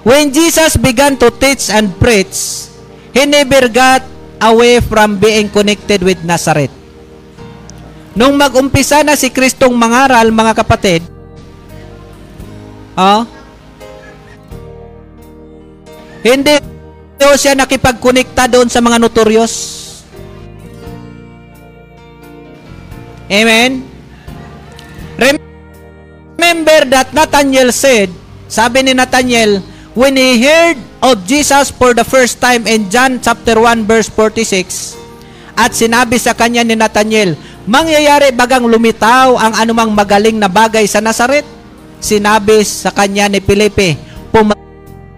When Jesus began to teach and preach, he never got away from being connected with Nazareth. Nung mag-umpisa na si Kristong mangaral, mga kapatid, oh, hindi daw siya nakipag-connecta doon sa mga notorious. Amen? Remember that Nathaniel said, sabi ni Nathaniel, when he heard of Jesus for the first time in John chapter 1 verse 46, at sinabi sa kanya ni Nathaniel, mangyayari bagang lumitaw ang anumang magaling na bagay sa Nazaret? Sinabi sa kanya ni Felipe,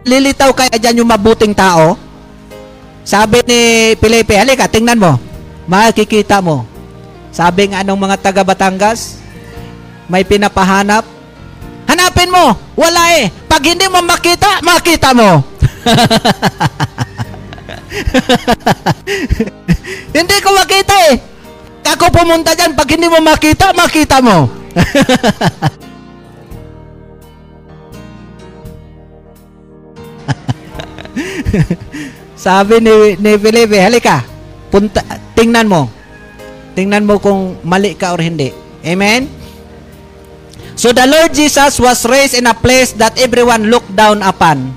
lilitaw kaya dyan yung mabuting tao? Sabi ni Felipe, halika, tingnan mo. Makikita mo. Sabi nga anong mga taga Batangas, may pinapahanap. Hanapin mo! Wala eh! Pag hindi mo makita, makita mo! hindi ko makita eh! Ako pumunta dyan, pag hindi mo makita, makita mo. Sabi ni, ni Felipe, halika, punta, tingnan mo. Tingnan mo kung mali ka or hindi. Amen? So the Lord Jesus was raised in a place that everyone looked down upon.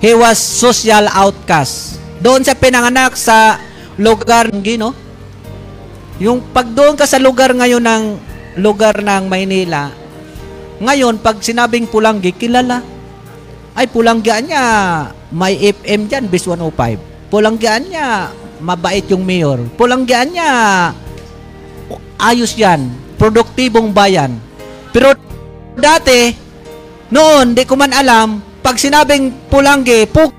He was social outcast. Doon sa pinanganak sa lugar ng Gino. Yung pag doon ka sa lugar ngayon ng lugar ng Maynila, ngayon pag sinabing Pulanggi, kilala. Ay, Pulanggian niya, may FM dyan, bis 105. Pulanggian niya, mabait yung mayor. Pulanggian niya, ayos yan, produktibong bayan. Pero dati, noon, di ko man alam, pag sinabing Pulanggi, pug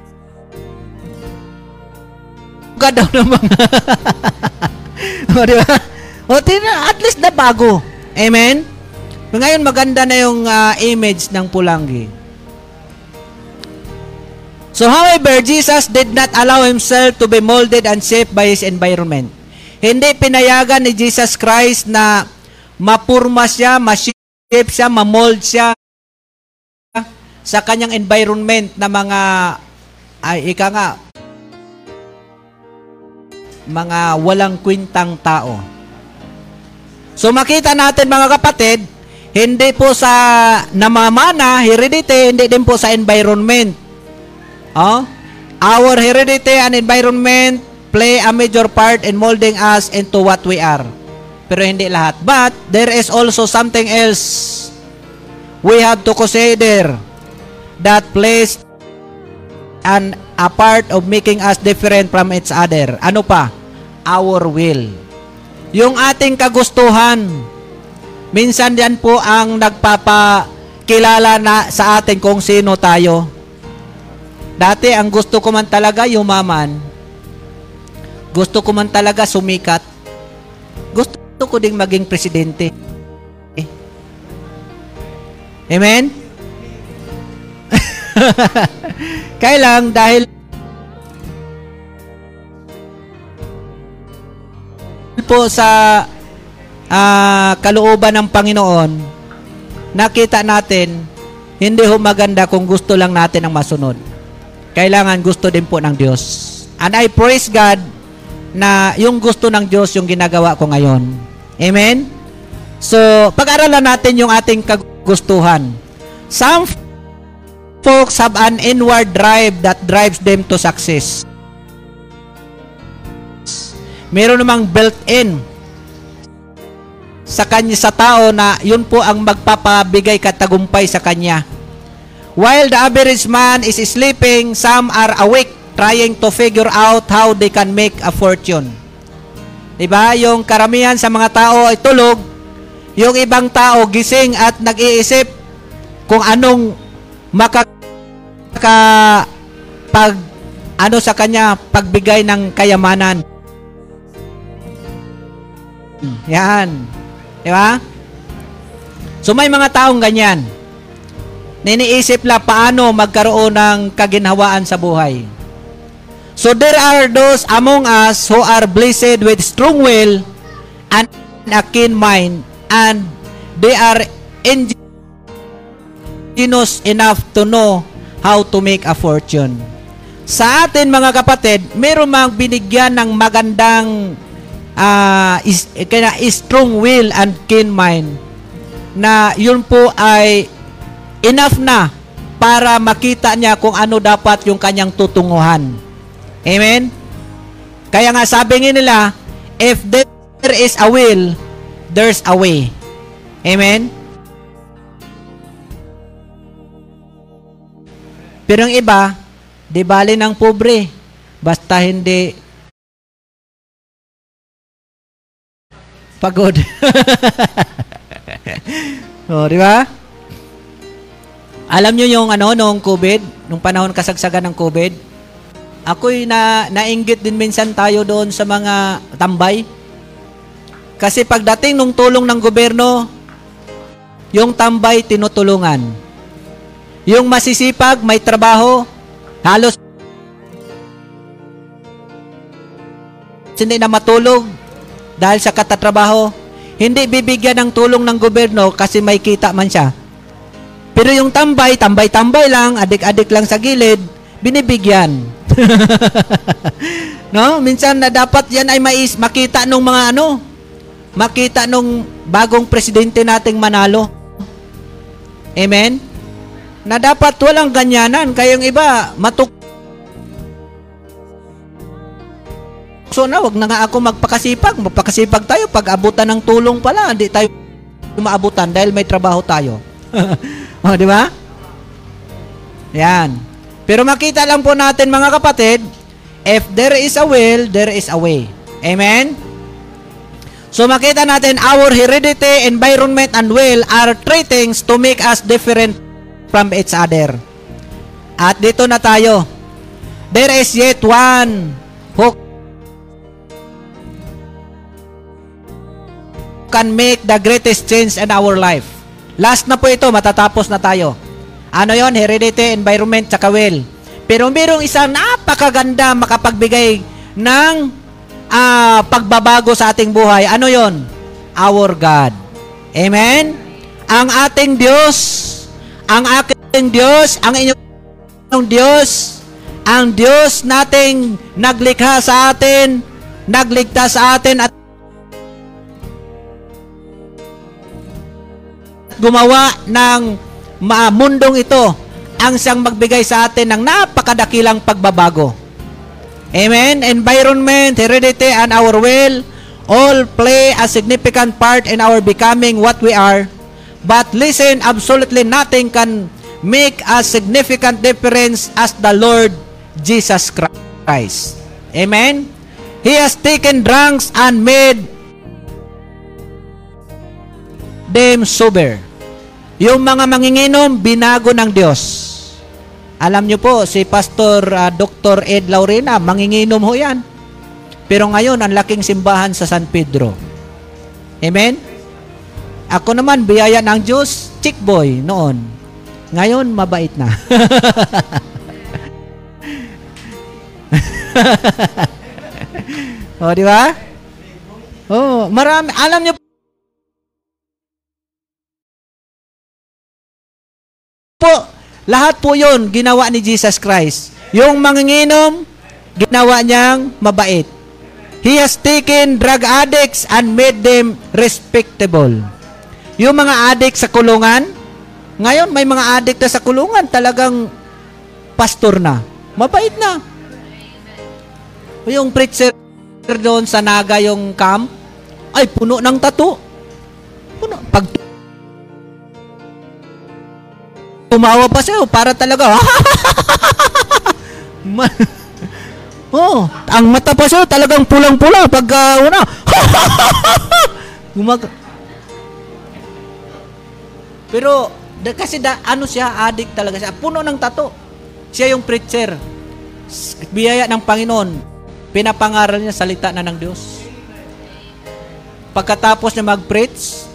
ka daw ng mga o, di ba? O, tina, at least na bago. Amen? Ngayon, maganda na yung uh, image ng Pulanggi. So, however, Jesus did not allow himself to be molded and shaped by his environment. Hindi pinayagan ni Jesus Christ na mapurma siya, ma-shape siya, ma-mold siya sa kanyang environment na mga ay ika nga mga walang kwintang tao. So makita natin mga kapatid, hindi po sa namamana, heredity, hindi din po sa environment. Oh? Our heredity and environment play a major part in molding us into what we are. Pero hindi lahat. But there is also something else we have to consider that plays an a part of making us different from each other. Ano pa? Our will. Yung ating kagustuhan. Minsan yan po ang nagpapakilala na sa atin kung sino tayo. Dati ang gusto ko man talaga yumaman. Gusto ko man talaga sumikat. Gusto ko ding maging presidente. Amen? Kaya lang dahil po sa uh, kalooban ng Panginoon, nakita natin, hindi ho maganda kung gusto lang natin ang masunod. Kailangan gusto din po ng Diyos. And I praise God na yung gusto ng Diyos yung ginagawa ko ngayon. Amen? So, pag-aralan natin yung ating kagustuhan. Some folks have an inward drive that drives them to success. Meron namang built-in sa kanya sa tao na yun po ang magpapabigay katagumpay sa kanya. While the average man is sleeping, some are awake trying to figure out how they can make a fortune. 'Di ba? Yung karamihan sa mga tao ay tulog, yung ibang tao gising at nag-iisip kung anong makaka pag ano sa kanya pagbigay ng kayamanan. Yan. Di ba? So may mga taong ganyan. Niniisip la paano magkaroon ng kaginhawaan sa buhay. So there are those among us who are blessed with strong will and a keen mind and they are ingenious enough to know how to make a fortune. Sa atin mga kapatid, meron mang binigyan ng magandang uh, is, kaya strong will and keen mind na yun po ay enough na para makita niya kung ano dapat yung kanyang tutunguhan. Amen? Kaya nga sabi nga nila, if there is a will, there's a way. Amen? Pero ang iba, di bali ng pobre. Basta hindi pagod. oh, di ba? Alam nyo yung ano, nung COVID, nung panahon kasagsagan ng COVID, ako'y na, nainggit din minsan tayo doon sa mga tambay. Kasi pagdating nung tulong ng gobyerno, yung tambay tinutulungan. Yung masisipag, may trabaho, halos hindi na matulog dahil sa katatrabaho. hindi bibigyan ng tulong ng gobyerno kasi may kita man siya. Pero yung tambay, tambay-tambay lang, adik-adik lang sa gilid, binibigyan. no? Minsan na dapat yan ay mais, makita nung mga ano, makita nung bagong presidente nating manalo. Amen? Na dapat walang ganyanan. Kayong iba, matuk So na, wag na nga ako magpakasipag. Magpakasipag tayo. Pag abutan ng tulong pala, hindi tayo maabutan dahil may trabaho tayo. o, di ba? Yan. Pero makita lang po natin mga kapatid, if there is a will, there is a way. Amen? So makita natin, our heredity, environment, and will are three things to make us different from each other. At dito na tayo. There is yet one who can make the greatest change in our life. Last na po ito, matatapos na tayo. Ano yon Heredity, environment, tsaka will. Pero mayroong isang napakaganda makapagbigay ng uh, pagbabago sa ating buhay. Ano yon Our God. Amen? Ang ating Diyos, ang aking Diyos, ang inyong Diyos, ang Diyos nating naglikha sa atin, nagligtas sa atin at gumawa ng mundong ito ang siyang magbigay sa atin ng napakadakilang pagbabago. Amen? Environment, heredity, and our will all play a significant part in our becoming what we are. But listen, absolutely nothing can make a significant difference as the Lord Jesus Christ. Amen? He has taken drunks and made them sober. Yung mga manginginom, binago ng Diyos. Alam nyo po, si Pastor uh, ah, Dr. Ed Laurena, manginginom ho yan. Pero ngayon, ang laking simbahan sa San Pedro. Amen? Ako naman, biyaya ng Diyos, chick boy noon. Ngayon, mabait na. o, di ba? Oh, marami. Alam niyo po, lahat po yon ginawa ni Jesus Christ. Yung manginginom, ginawa niyang mabait. He has taken drug addicts and made them respectable. Yung mga addict sa kulungan, ngayon may mga addict na sa kulungan, talagang pastor na. Mabait na. Yung preacher doon sa Naga yung camp, ay puno ng tato. Puno. Pag Tumawa pa siya, oh, para talaga. oh, ang mata pa siya talagang pulang-pula pag uh, una. Gumag Pero da, kasi da, ano siya, addict talaga siya. Puno ng tato. Siya yung preacher. Biyaya ng Panginoon. Pinapangaral niya salita na ng Diyos. Pagkatapos niya mag-preach,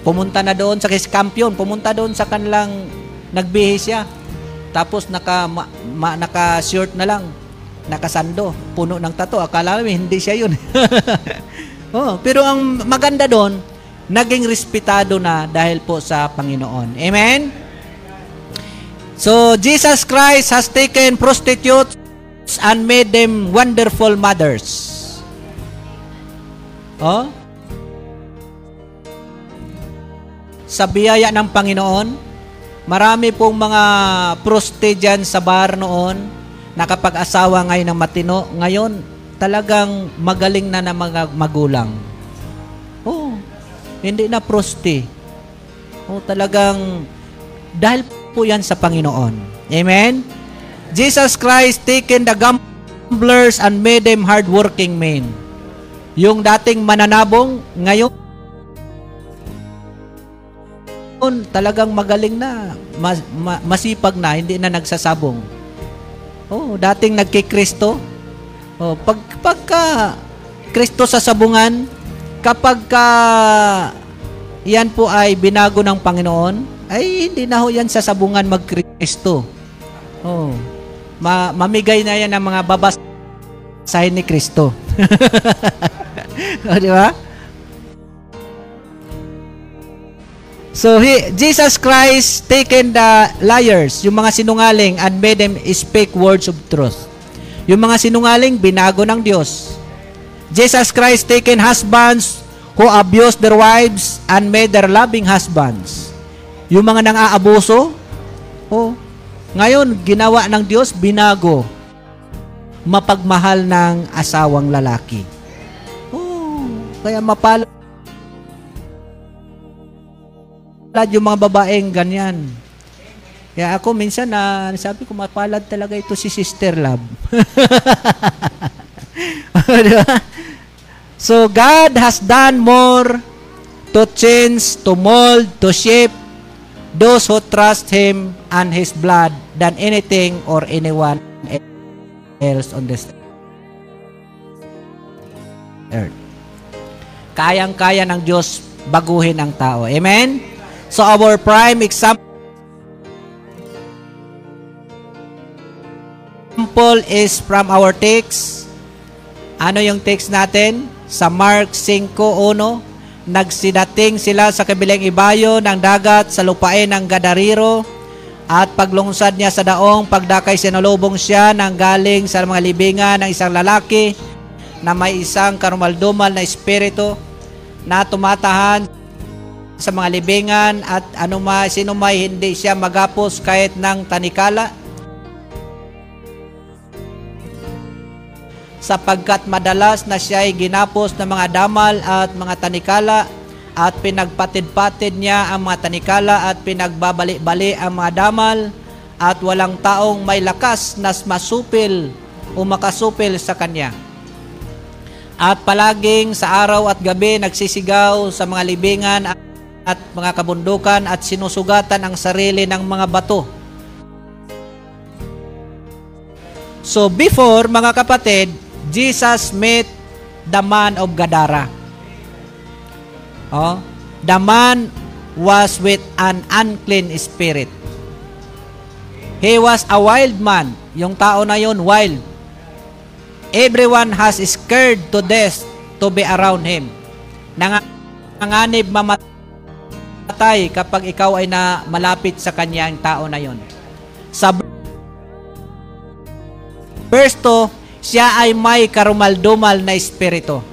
Pumunta na doon sa Kiskampion, pumunta doon sa kanilang nagbihis siya. Tapos naka ma, ma, naka shirt na lang, nakasando, puno ng tato. Akala namin hindi siya 'yun. oh, pero ang maganda doon, naging respetado na dahil po sa Panginoon. Amen. So Jesus Christ has taken prostitutes and made them wonderful mothers. Oh? sa biyaya ng Panginoon. Marami pong mga proste sa bar noon, nakapag-asawa ngayon ng matino. Ngayon, talagang magaling na na mga magulang. Oh, hindi na proste. Oh, talagang dahil po yan sa Panginoon. Amen? Jesus Christ taken the gamblers and made them hardworking men. Yung dating mananabong, ngayon talagang magaling na, mas, ma, masipag na, hindi na nagsasabong. Oh, dating nagkikristo. Oh, pag pagka Kristo sa sabungan, kapag ka yan po ay binago ng Panginoon, ay hindi na ho yan sa sabungan magkristo. Oh. Ma mamigay na yan ng mga babas mensahe ni Kristo. o, di ba? So he, Jesus Christ taken the liars, yung mga sinungaling, and made them speak words of truth. Yung mga sinungaling, binago ng Diyos. Jesus Christ taken husbands who abused their wives and made their loving husbands. Yung mga nang aabuso, oh, ngayon, ginawa ng Diyos, binago. Mapagmahal ng asawang lalaki. Oh, kaya mapalad yung mga babaeng ganyan. Kaya ako minsan na sabi ko mapalad talaga ito si Sister Love. So God has done more to change, to mold, to shape those who trust Him and His blood than anything or anyone else on this earth. Kayang-kaya ng Diyos baguhin ang tao. Amen? So our prime example example is from our text. Ano yung text natin? Sa Mark 5.1, Nagsidating sila sa kabilang ibayo ng dagat sa lupain ng Gadariro at paglungsad niya sa daong pagdakay sinalubong siya ng galing sa mga libingan ng isang lalaki na may isang karumaldumal na espiritu na tumatahan sa mga libingan at anumay, sino may hindi siya magapos kahit ng tanikala sapagkat madalas na siya ay ginapos ng mga damal at mga tanikala at pinagpatid-patid niya ang mga tanikala at pinagbabali-bali ang mga damal at walang taong may lakas na masupil o makasupil sa kanya. At palaging sa araw at gabi nagsisigaw sa mga libingan at mga kabundukan at sinusugatan ang sarili ng mga bato. So before, mga kapatid, Jesus met the man of Gadara. Oh, the man was with an unclean spirit. He was a wild man. Yung tao na yon wild. Everyone has scared to death to be around him. Nanganib mamatay kapag ikaw ay na malapit sa kanya ang tao na yon. Sa verse 2, siya ay may karumaldumal na espiritu.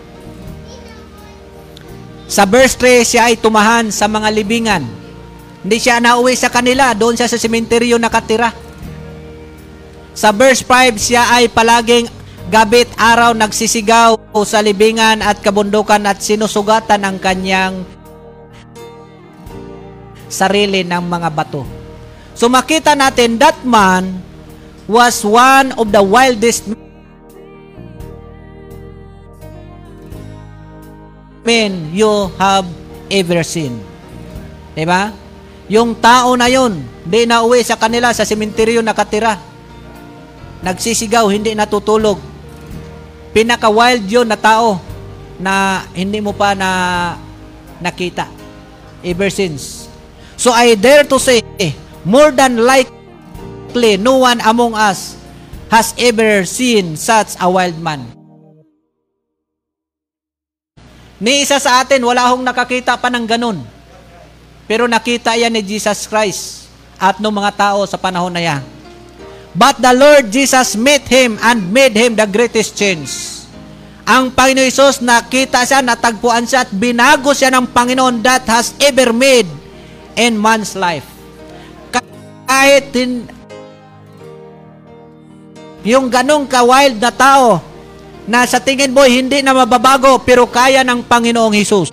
Sa verse 3, siya ay tumahan sa mga libingan. Hindi siya nauwi sa kanila, doon siya sa sementeryo nakatira. Sa verse 5, siya ay palaging gabit araw nagsisigaw sa libingan at kabundukan at sinusugatan ang kanyang sarili ng mga bato. So makita natin that man was one of the wildest men you have ever seen. Diba? Yung tao na yun, hindi na uwi sa kanila, sa sementeryo nakatira. Nagsisigaw, hindi natutulog. Pinaka-wild yun na tao na hindi mo pa na nakita ever since. So I dare to say, more than likely, no one among us has ever seen such a wild man. Ni isa sa atin, wala hong nakakita pa ng ganun. Pero nakita yan ni Jesus Christ at ng mga tao sa panahon na yan. But the Lord Jesus met him and made him the greatest change. Ang Panginoon Isus, nakita siya, natagpuan siya at binago siya ng Panginoon that has ever made in man's life. Kahit in, yung ganong ka-wild na tao, na sa tingin mo hindi na mababago pero kaya ng Panginoong Hesus.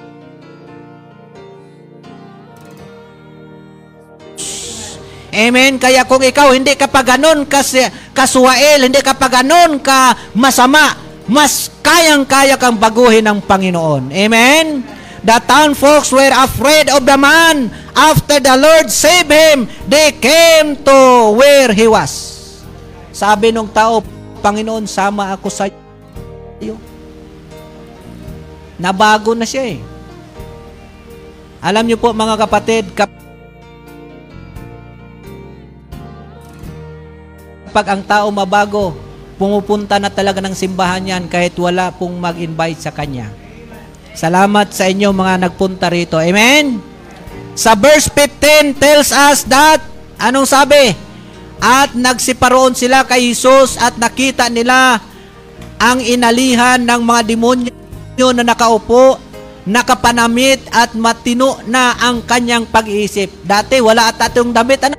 Amen. Kaya kung ikaw hindi ka pa ganun kasi kasuwail, hindi ka pa ganun ka masama, mas kayang-kaya kang baguhin ng Panginoon. Amen. The town folks were afraid of the man. After the Lord saved him, they came to where he was. Sabi nung tao, Panginoon, sama ako sa iyo. Nabago na siya eh. Alam niyo po mga kapatid, kapag ang tao mabago, pumupunta na talaga ng simbahan yan kahit wala pong mag-invite sa kanya. Salamat sa inyo mga nagpunta rito. Amen? Sa verse 15 tells us that, anong sabi? At nagsiparoon sila kay Jesus at nakita nila ang inalihan ng mga demonyo na nakaupo, nakapanamit at matino na ang kanyang pag-iisip. Dati wala at atong damit. Ano?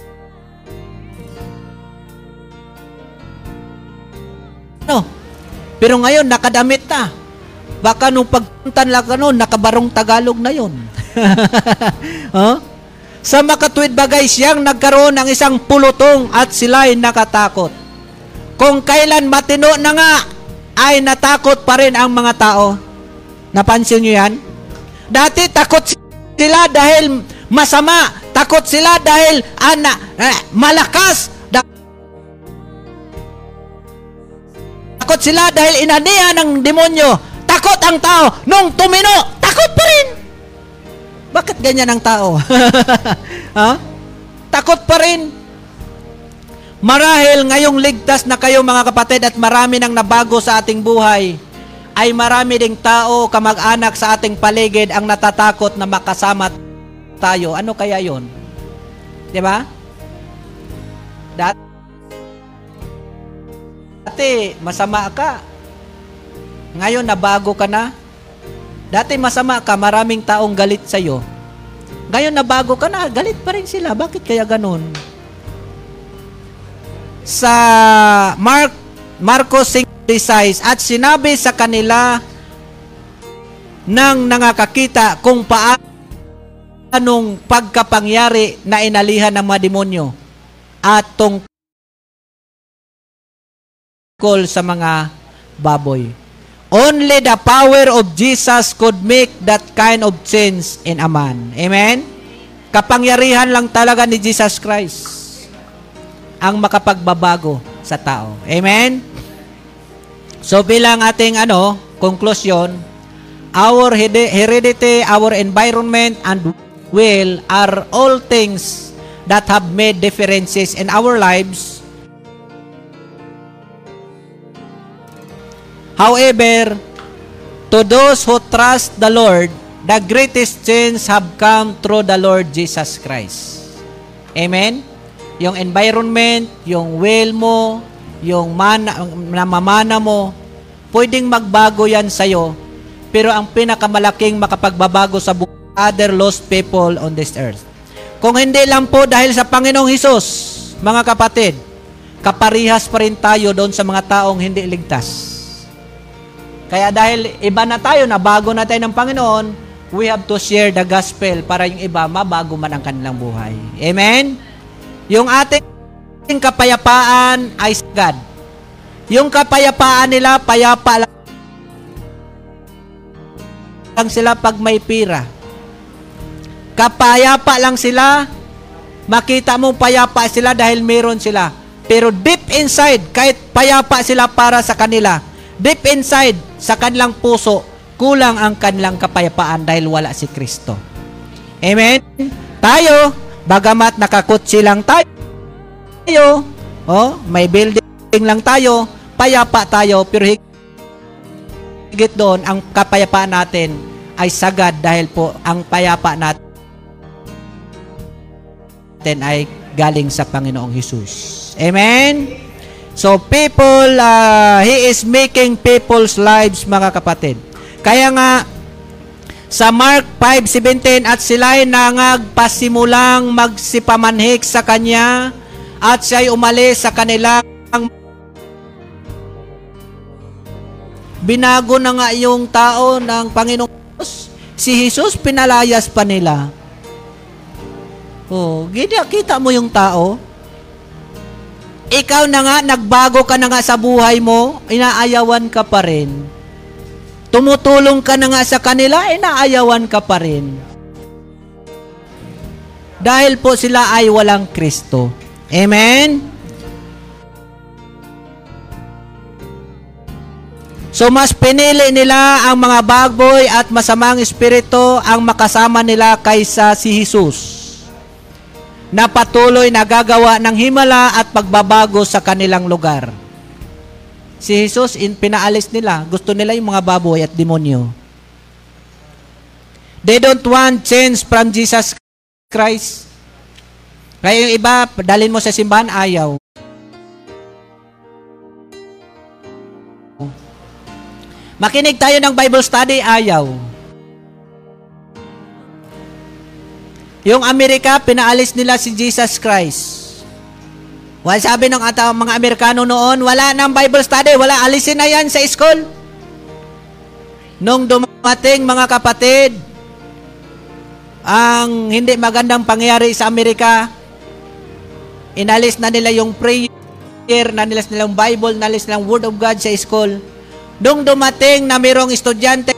Ano? Pero ngayon, nakadamit na. Baka nung pagpuntan lang ano, nakabarong Tagalog na yon. huh? Sa makatwid bagay siyang nagkaroon ng isang pulutong at sila'y nakatakot. Kung kailan matino na nga, ay natakot pa rin ang mga tao. Napansin nyo yan? Dati takot sila dahil masama. Takot sila dahil ana, eh, malakas. Takot sila dahil inanihan ng demonyo. Takot ang tao. Nung tumino, takot pa rin. Bakit ganyan ang tao? ha? Takot pa rin. Marahil ngayong ligtas na kayo mga kapatid at marami nang nabago sa ating buhay, ay marami ding tao, kamag-anak sa ating paligid ang natatakot na makasama tayo. Ano kaya yon? Di ba? Dati, masama ka. Ngayon, nabago ka na. Dati masama ka, maraming taong galit sa'yo. Ngayon, nabago ka na, galit pa rin sila. Bakit kaya ganun? Sa Mark, Marcos 5.36, at sinabi sa kanila nang nangakakita kung paanong pagkapangyari na inalihan ng mga demonyo at tungkol sa mga baboy. Only the power of Jesus could make that kind of change in a man. Amen? Kapangyarihan lang talaga ni Jesus Christ ang makapagbabago sa tao. Amen? So bilang ating ano, conclusion, our heredity, our environment, and will are all things that have made differences in our lives However, to those who trust the Lord, the greatest change have come through the Lord Jesus Christ. Amen? Yung environment, yung will mo, yung mana, namamana mo, pwedeng magbago yan sa'yo. Pero ang pinakamalaking makapagbabago sa other lost people on this earth. Kung hindi lang po dahil sa Panginoong Hesus, mga kapatid, kaparihas pa rin tayo doon sa mga taong hindi ligtas. Kaya dahil iba na tayo, na bago na tayo ng Panginoon, we have to share the gospel para yung iba mabago man ang kanilang buhay. Amen? Yung ating kapayapaan ay God. Yung kapayapaan nila, payapa lang sila pag may pira. Kapayapa lang sila, makita mo payapa sila dahil meron sila. Pero deep inside, kahit payapa sila para sa kanila, deep inside, sa kanilang puso, kulang ang kanilang kapayapaan dahil wala si Kristo. Amen? Tayo, bagamat nakakutsi lang tayo, oh, may building lang tayo, payapa tayo, pero higit doon, ang kapayapaan natin ay sagad dahil po ang payapa natin ay galing sa Panginoong Hesus. Amen? So people, uh, He is making people's lives mga kapatid. Kaya nga, sa Mark 5.17, at sila'y nangagpasimulang magsipamanhik sa Kanya, at siya'y umalis sa kanilang binago na nga yung tao ng Panginoong Si Jesus, pinalayas pa nila. Oh, kita mo yung tao? ikaw na nga, nagbago ka na nga sa buhay mo, inaayawan ka pa rin. Tumutulong ka na nga sa kanila, inaayawan ka pa rin. Dahil po sila ay walang Kristo. Amen? So mas pinili nila ang mga baboy at masamang espiritu ang makasama nila kaysa si Jesus na patuloy na gagawa ng himala at pagbabago sa kanilang lugar. Si Jesus, in, pinaalis nila. Gusto nila yung mga baboy at demonyo. They don't want change from Jesus Christ. Kaya yung iba, dalhin mo sa simbahan, ayaw. Makinig tayo ng Bible study, ayaw. Yung Amerika, pinaalis nila si Jesus Christ. Well, sabi ng ata, mga Amerikano noon, wala nang Bible study, wala, alisin na yan sa school. Nung dumating mga kapatid, ang hindi magandang pangyayari sa Amerika, inalis na nila yung prayer, nanilas nila yung Bible, nalis nila yung Word of God sa school. Nung dumating na mayroong estudyante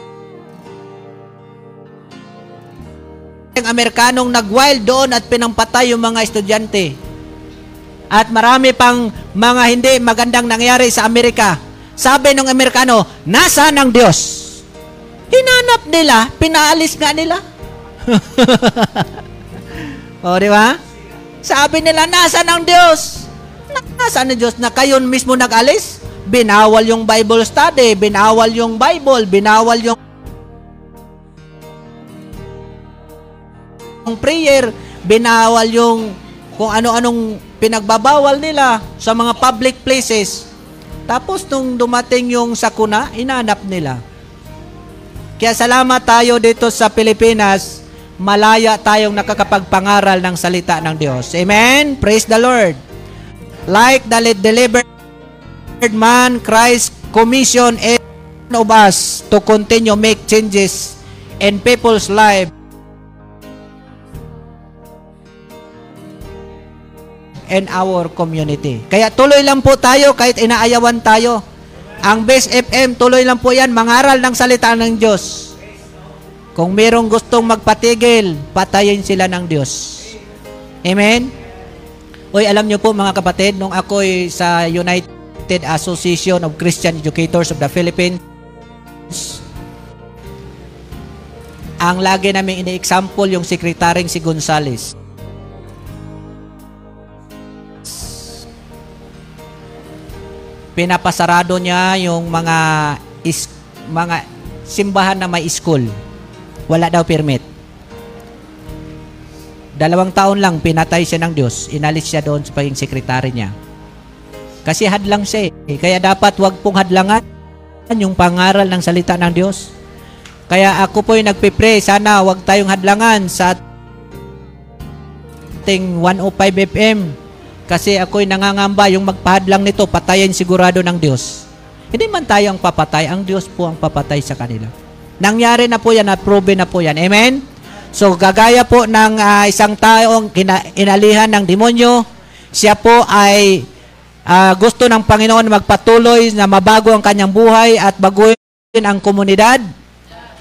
ang Amerikanong nag-wild doon at pinampatay yung mga estudyante. At marami pang mga hindi magandang nangyari sa Amerika. Sabi ng Amerikano, nasa ng Diyos? Hinanap nila, pinaalis nga nila. o, di ba? Sabi nila, nasa ng Diyos? Nasa ng Diyos na kayo mismo nag-alis? Binawal yung Bible study, binawal yung Bible, binawal yung prayer, binawal yung kung ano-anong pinagbabawal nila sa mga public places. Tapos nung dumating yung sakuna, inanap nila. Kaya salamat tayo dito sa Pilipinas, malaya tayong nakakapagpangaral ng salita ng Diyos. Amen? Praise the Lord. Like the delivered man, Christ commission of us to continue make changes in people's life and our community. Kaya tuloy lang po tayo kahit inaayawan tayo. Ang Best FM, tuloy lang po yan, mangaral ng salita ng Diyos. Kung merong gustong magpatigil, patayin sila ng Diyos. Amen? Uy, alam niyo po mga kapatid, nung ako'y sa United Association of Christian Educators of the Philippines, ang lagi namin ini-example yung sekretaryong si Gonzales. Pinapasarado niya yung mga is, mga simbahan na may school. Wala daw permit. Dalawang taon lang pinatay siya ng Diyos. Inalis siya doon sa pagiging sekretary niya. Kasi hadlang siya eh. Kaya dapat wag pong hadlangan yung pangaral ng salita ng Diyos. Kaya ako po'y nagpipray, sana wag tayong hadlangan sa ating 105 FM kasi ako'y nangangamba yung magpahadlang nito, patayin sigurado ng Diyos. Hindi man tayo ang papatay, ang Diyos po ang papatay sa kanila. Nangyari na po yan, na-prove na po yan. Amen? So, gagaya po ng uh, isang taong kina- inalihan ng demonyo, siya po ay uh, gusto ng Panginoon magpatuloy na mabago ang kanyang buhay at baguhin ang komunidad.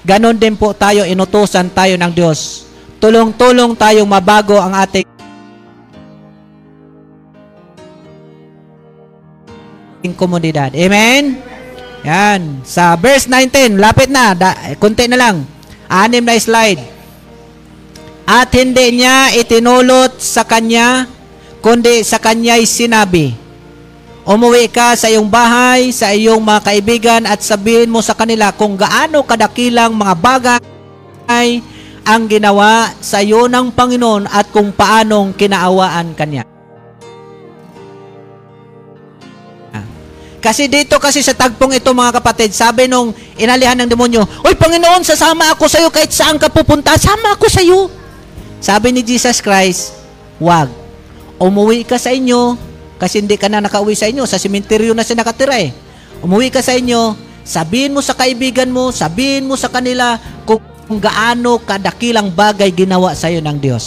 Ganon din po tayo, inutusan tayo ng Diyos. Tulong-tulong tayong mabago ang ating komunidad. Amen? Yan. Sa verse 19, lapit na. Da, kunti na lang. Anim na slide. At hindi niya itinulot sa kanya, kundi sa kanya'y sinabi, Umuwi ka sa iyong bahay, sa iyong mga kaibigan at sabihin mo sa kanila kung gaano kadakilang mga bagay ang ginawa sa iyo ng Panginoon at kung paanong kinaawaan kanya. Kasi dito kasi sa tagpong ito mga kapatid, sabi nung inalihan ng demonyo, Uy Panginoon, sasama ako sa iyo kahit saan ka pupunta, sama ako sa iyo. Sabi ni Jesus Christ, wag. Umuwi ka sa inyo, kasi hindi ka na nakauwi sa inyo, sa simenteryo na siya nakatira eh. Umuwi ka sa inyo, sabihin mo sa kaibigan mo, sabihin mo sa kanila kung, gaano kadakilang bagay ginawa sa iyo ng Diyos.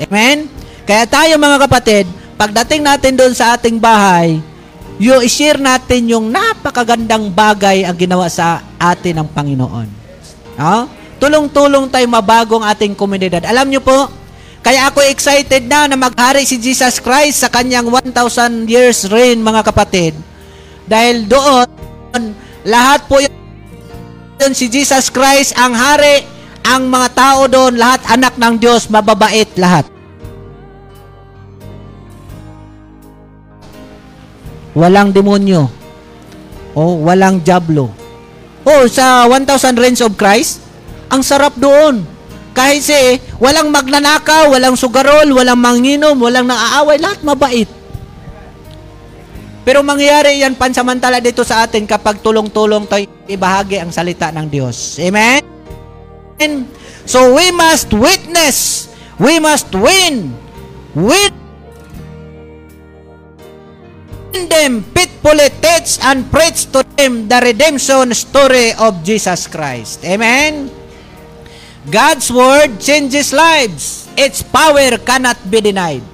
Amen? Kaya tayo mga kapatid, pagdating natin doon sa ating bahay, yung i-share natin yung napakagandang bagay ang ginawa sa atin ng Panginoon. No? Tulong-tulong tayo mabago ang ating komunidad. Alam nyo po, kaya ako excited na na maghari si Jesus Christ sa kanyang 1,000 years reign, mga kapatid. Dahil doon, lahat po yun si Jesus Christ ang hari, ang mga tao doon, lahat anak ng Diyos, mababait lahat. Walang demonyo. O walang jablo. O sa 1,000 Reigns of Christ, ang sarap doon. Kahit si walang magnanakaw, walang sugarol, walang manginom, walang naaaway, lahat mabait. Pero mangyayari yan pansamantala dito sa atin kapag tulong-tulong tayo ibahagi ang salita ng Diyos. Amen? So we must witness, we must win, win them faithfully teach and preach to them the redemption story of Jesus Christ. Amen? God's word changes lives. Its power cannot be denied.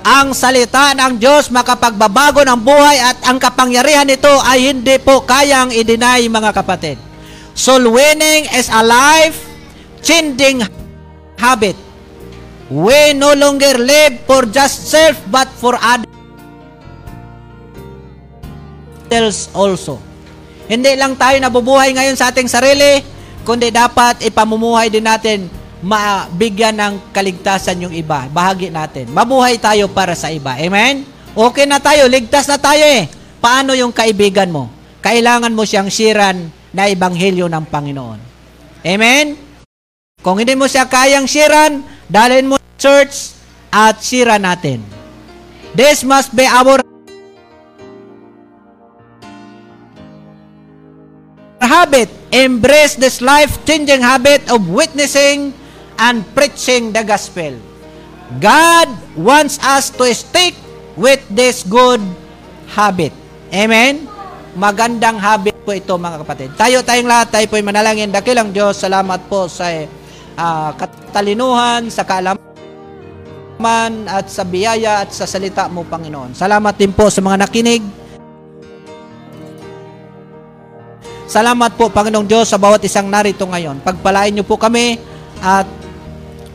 Ang salita ng Diyos makapagbabago ng buhay at ang kapangyarihan nito ay hindi po kayang i-deny mga kapatid. Soul winning is a life-changing habit. We no longer live for just self but for others also. Hindi lang tayo nabubuhay ngayon sa ating sarili, kundi dapat ipamumuhay din natin mabigyan ng kaligtasan yung iba. Bahagi natin. Mabuhay tayo para sa iba. Amen? Okay na tayo. Ligtas na tayo eh. Paano yung kaibigan mo? Kailangan mo siyang siran na ebanghelyo ng Panginoon. Amen? Kung hindi mo siya kayang siran, dalhin mo church at sira natin. This must be our habit. Embrace this life-changing habit of witnessing and preaching the gospel. God wants us to stick with this good habit. Amen? Magandang habit po ito mga kapatid. Tayo tayong lahat, tayo po'y manalangin. Dakilang Diyos, salamat po sa uh, katalinuhan, sa kaalaman at sa biyaya at sa salita mo, Panginoon. Salamat din po sa mga nakinig. Salamat po, Panginoong Diyos, sa bawat isang narito ngayon. Pagpalain niyo po kami at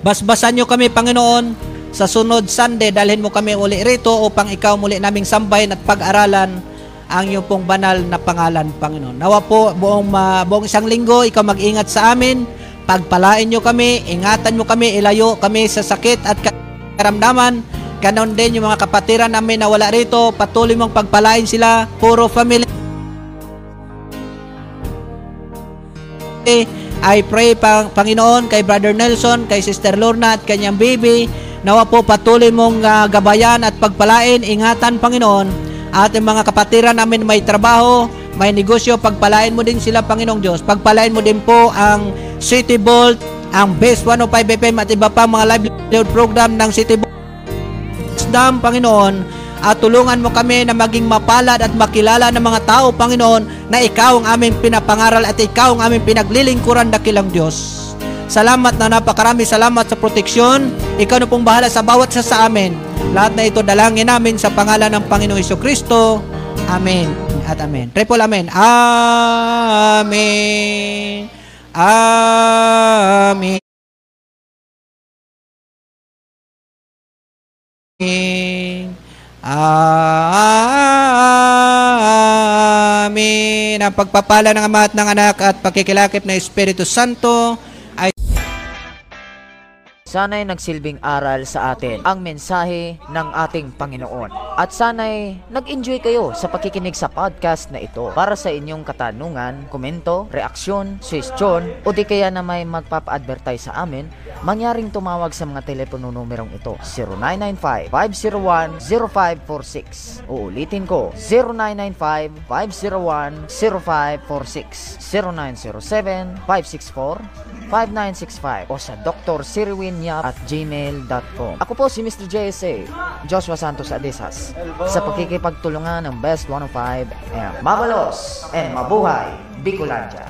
Basbasan nyo kami, Panginoon, sa sunod Sunday, dalhin mo kami uli rito upang ikaw muli naming sambahin at pag-aralan ang iyong pong banal na pangalan, Panginoon. Nawa po, buong, uh, buong isang linggo, ikaw mag-ingat sa amin, pagpalain nyo kami, ingatan mo kami, ilayo kami sa sakit at karamdaman, ganon din yung mga kapatiran namin na wala rito, patuloy mong pagpalain sila, puro family. I pray, pang, Panginoon, kay Brother Nelson, kay Sister Lorna at kanyang baby, nawa po patuloy mong uh, gabayan at pagpalain, ingatan, Panginoon, at yung mga kapatiran namin may trabaho, may negosyo, pagpalain mo din sila, Panginoong Diyos. Pagpalain mo din po ang City Bolt, ang Best 105 FM at iba pa mga livelihood program ng City Bolt. Dam, Panginoon, at tulungan mo kami na maging mapalad at makilala ng mga tao, Panginoon, na Ikaw ang aming pinapangaral at Ikaw ang aming pinaglilingkuran dakilang Diyos. Salamat na napakarami salamat sa proteksyon. Ikaw na pong bahala sa bawat sa sa amin. Lahat na ito dalangin namin sa pangalan ng Panginoong Iso Kristo. Amen at amen. Triple amen. Amen. Amen. Amen. Amen. Ang pagpapala ng Ama at ng Anak at pagkikilakip na Espiritu Santo Sana'y nagsilbing aral sa atin ang mensahe ng ating Panginoon. At sana'y nag-enjoy kayo sa pakikinig sa podcast na ito. Para sa inyong katanungan, komento, reaksyon, suggestion, o di kaya na may magpapa-advertise sa amin, mangyaring tumawag sa mga telepono numerong ito. 0995-501-0546. Uulitin ko, 0995-501-0546. 0907-564-5965 o sa Dr. Sirwin at gmail.com. Ako po si Mr. JSA, Joshua Santos Adesas, sa pakikipagtulungan ng Best 105 and Mabalos and Mabuhay, Bicolandia.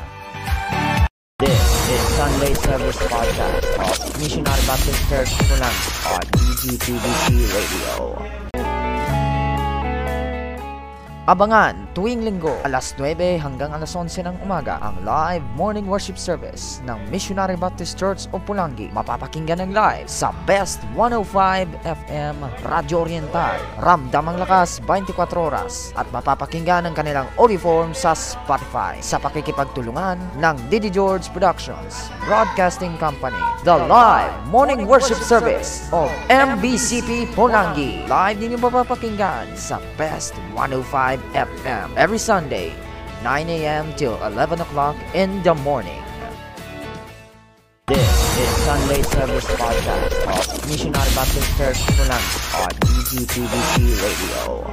This is Sunday Service Podcast of Missionary Baptist Church Pulang on DGTBC Radio. Abangan tuwing linggo alas 9 hanggang alas 11 ng umaga ang live morning worship service ng Missionary Baptist Church o Pulangi. Mapapakinggan ng live sa Best 105 FM Radio Oriental. Ramdam ang lakas 24 oras at mapapakinggan ang kanilang audio form sa Spotify sa pakikipagtulungan ng Didi George Productions Broadcasting Company. The live morning worship service of MBCP Pulangi. Live din yung mapapakinggan sa Best 105 FM every Sunday, 9 a.m. till 11 o'clock in the morning. This is Sunday Service Podcast of Missionary Baptist Church Pulang on DGTBC Radio.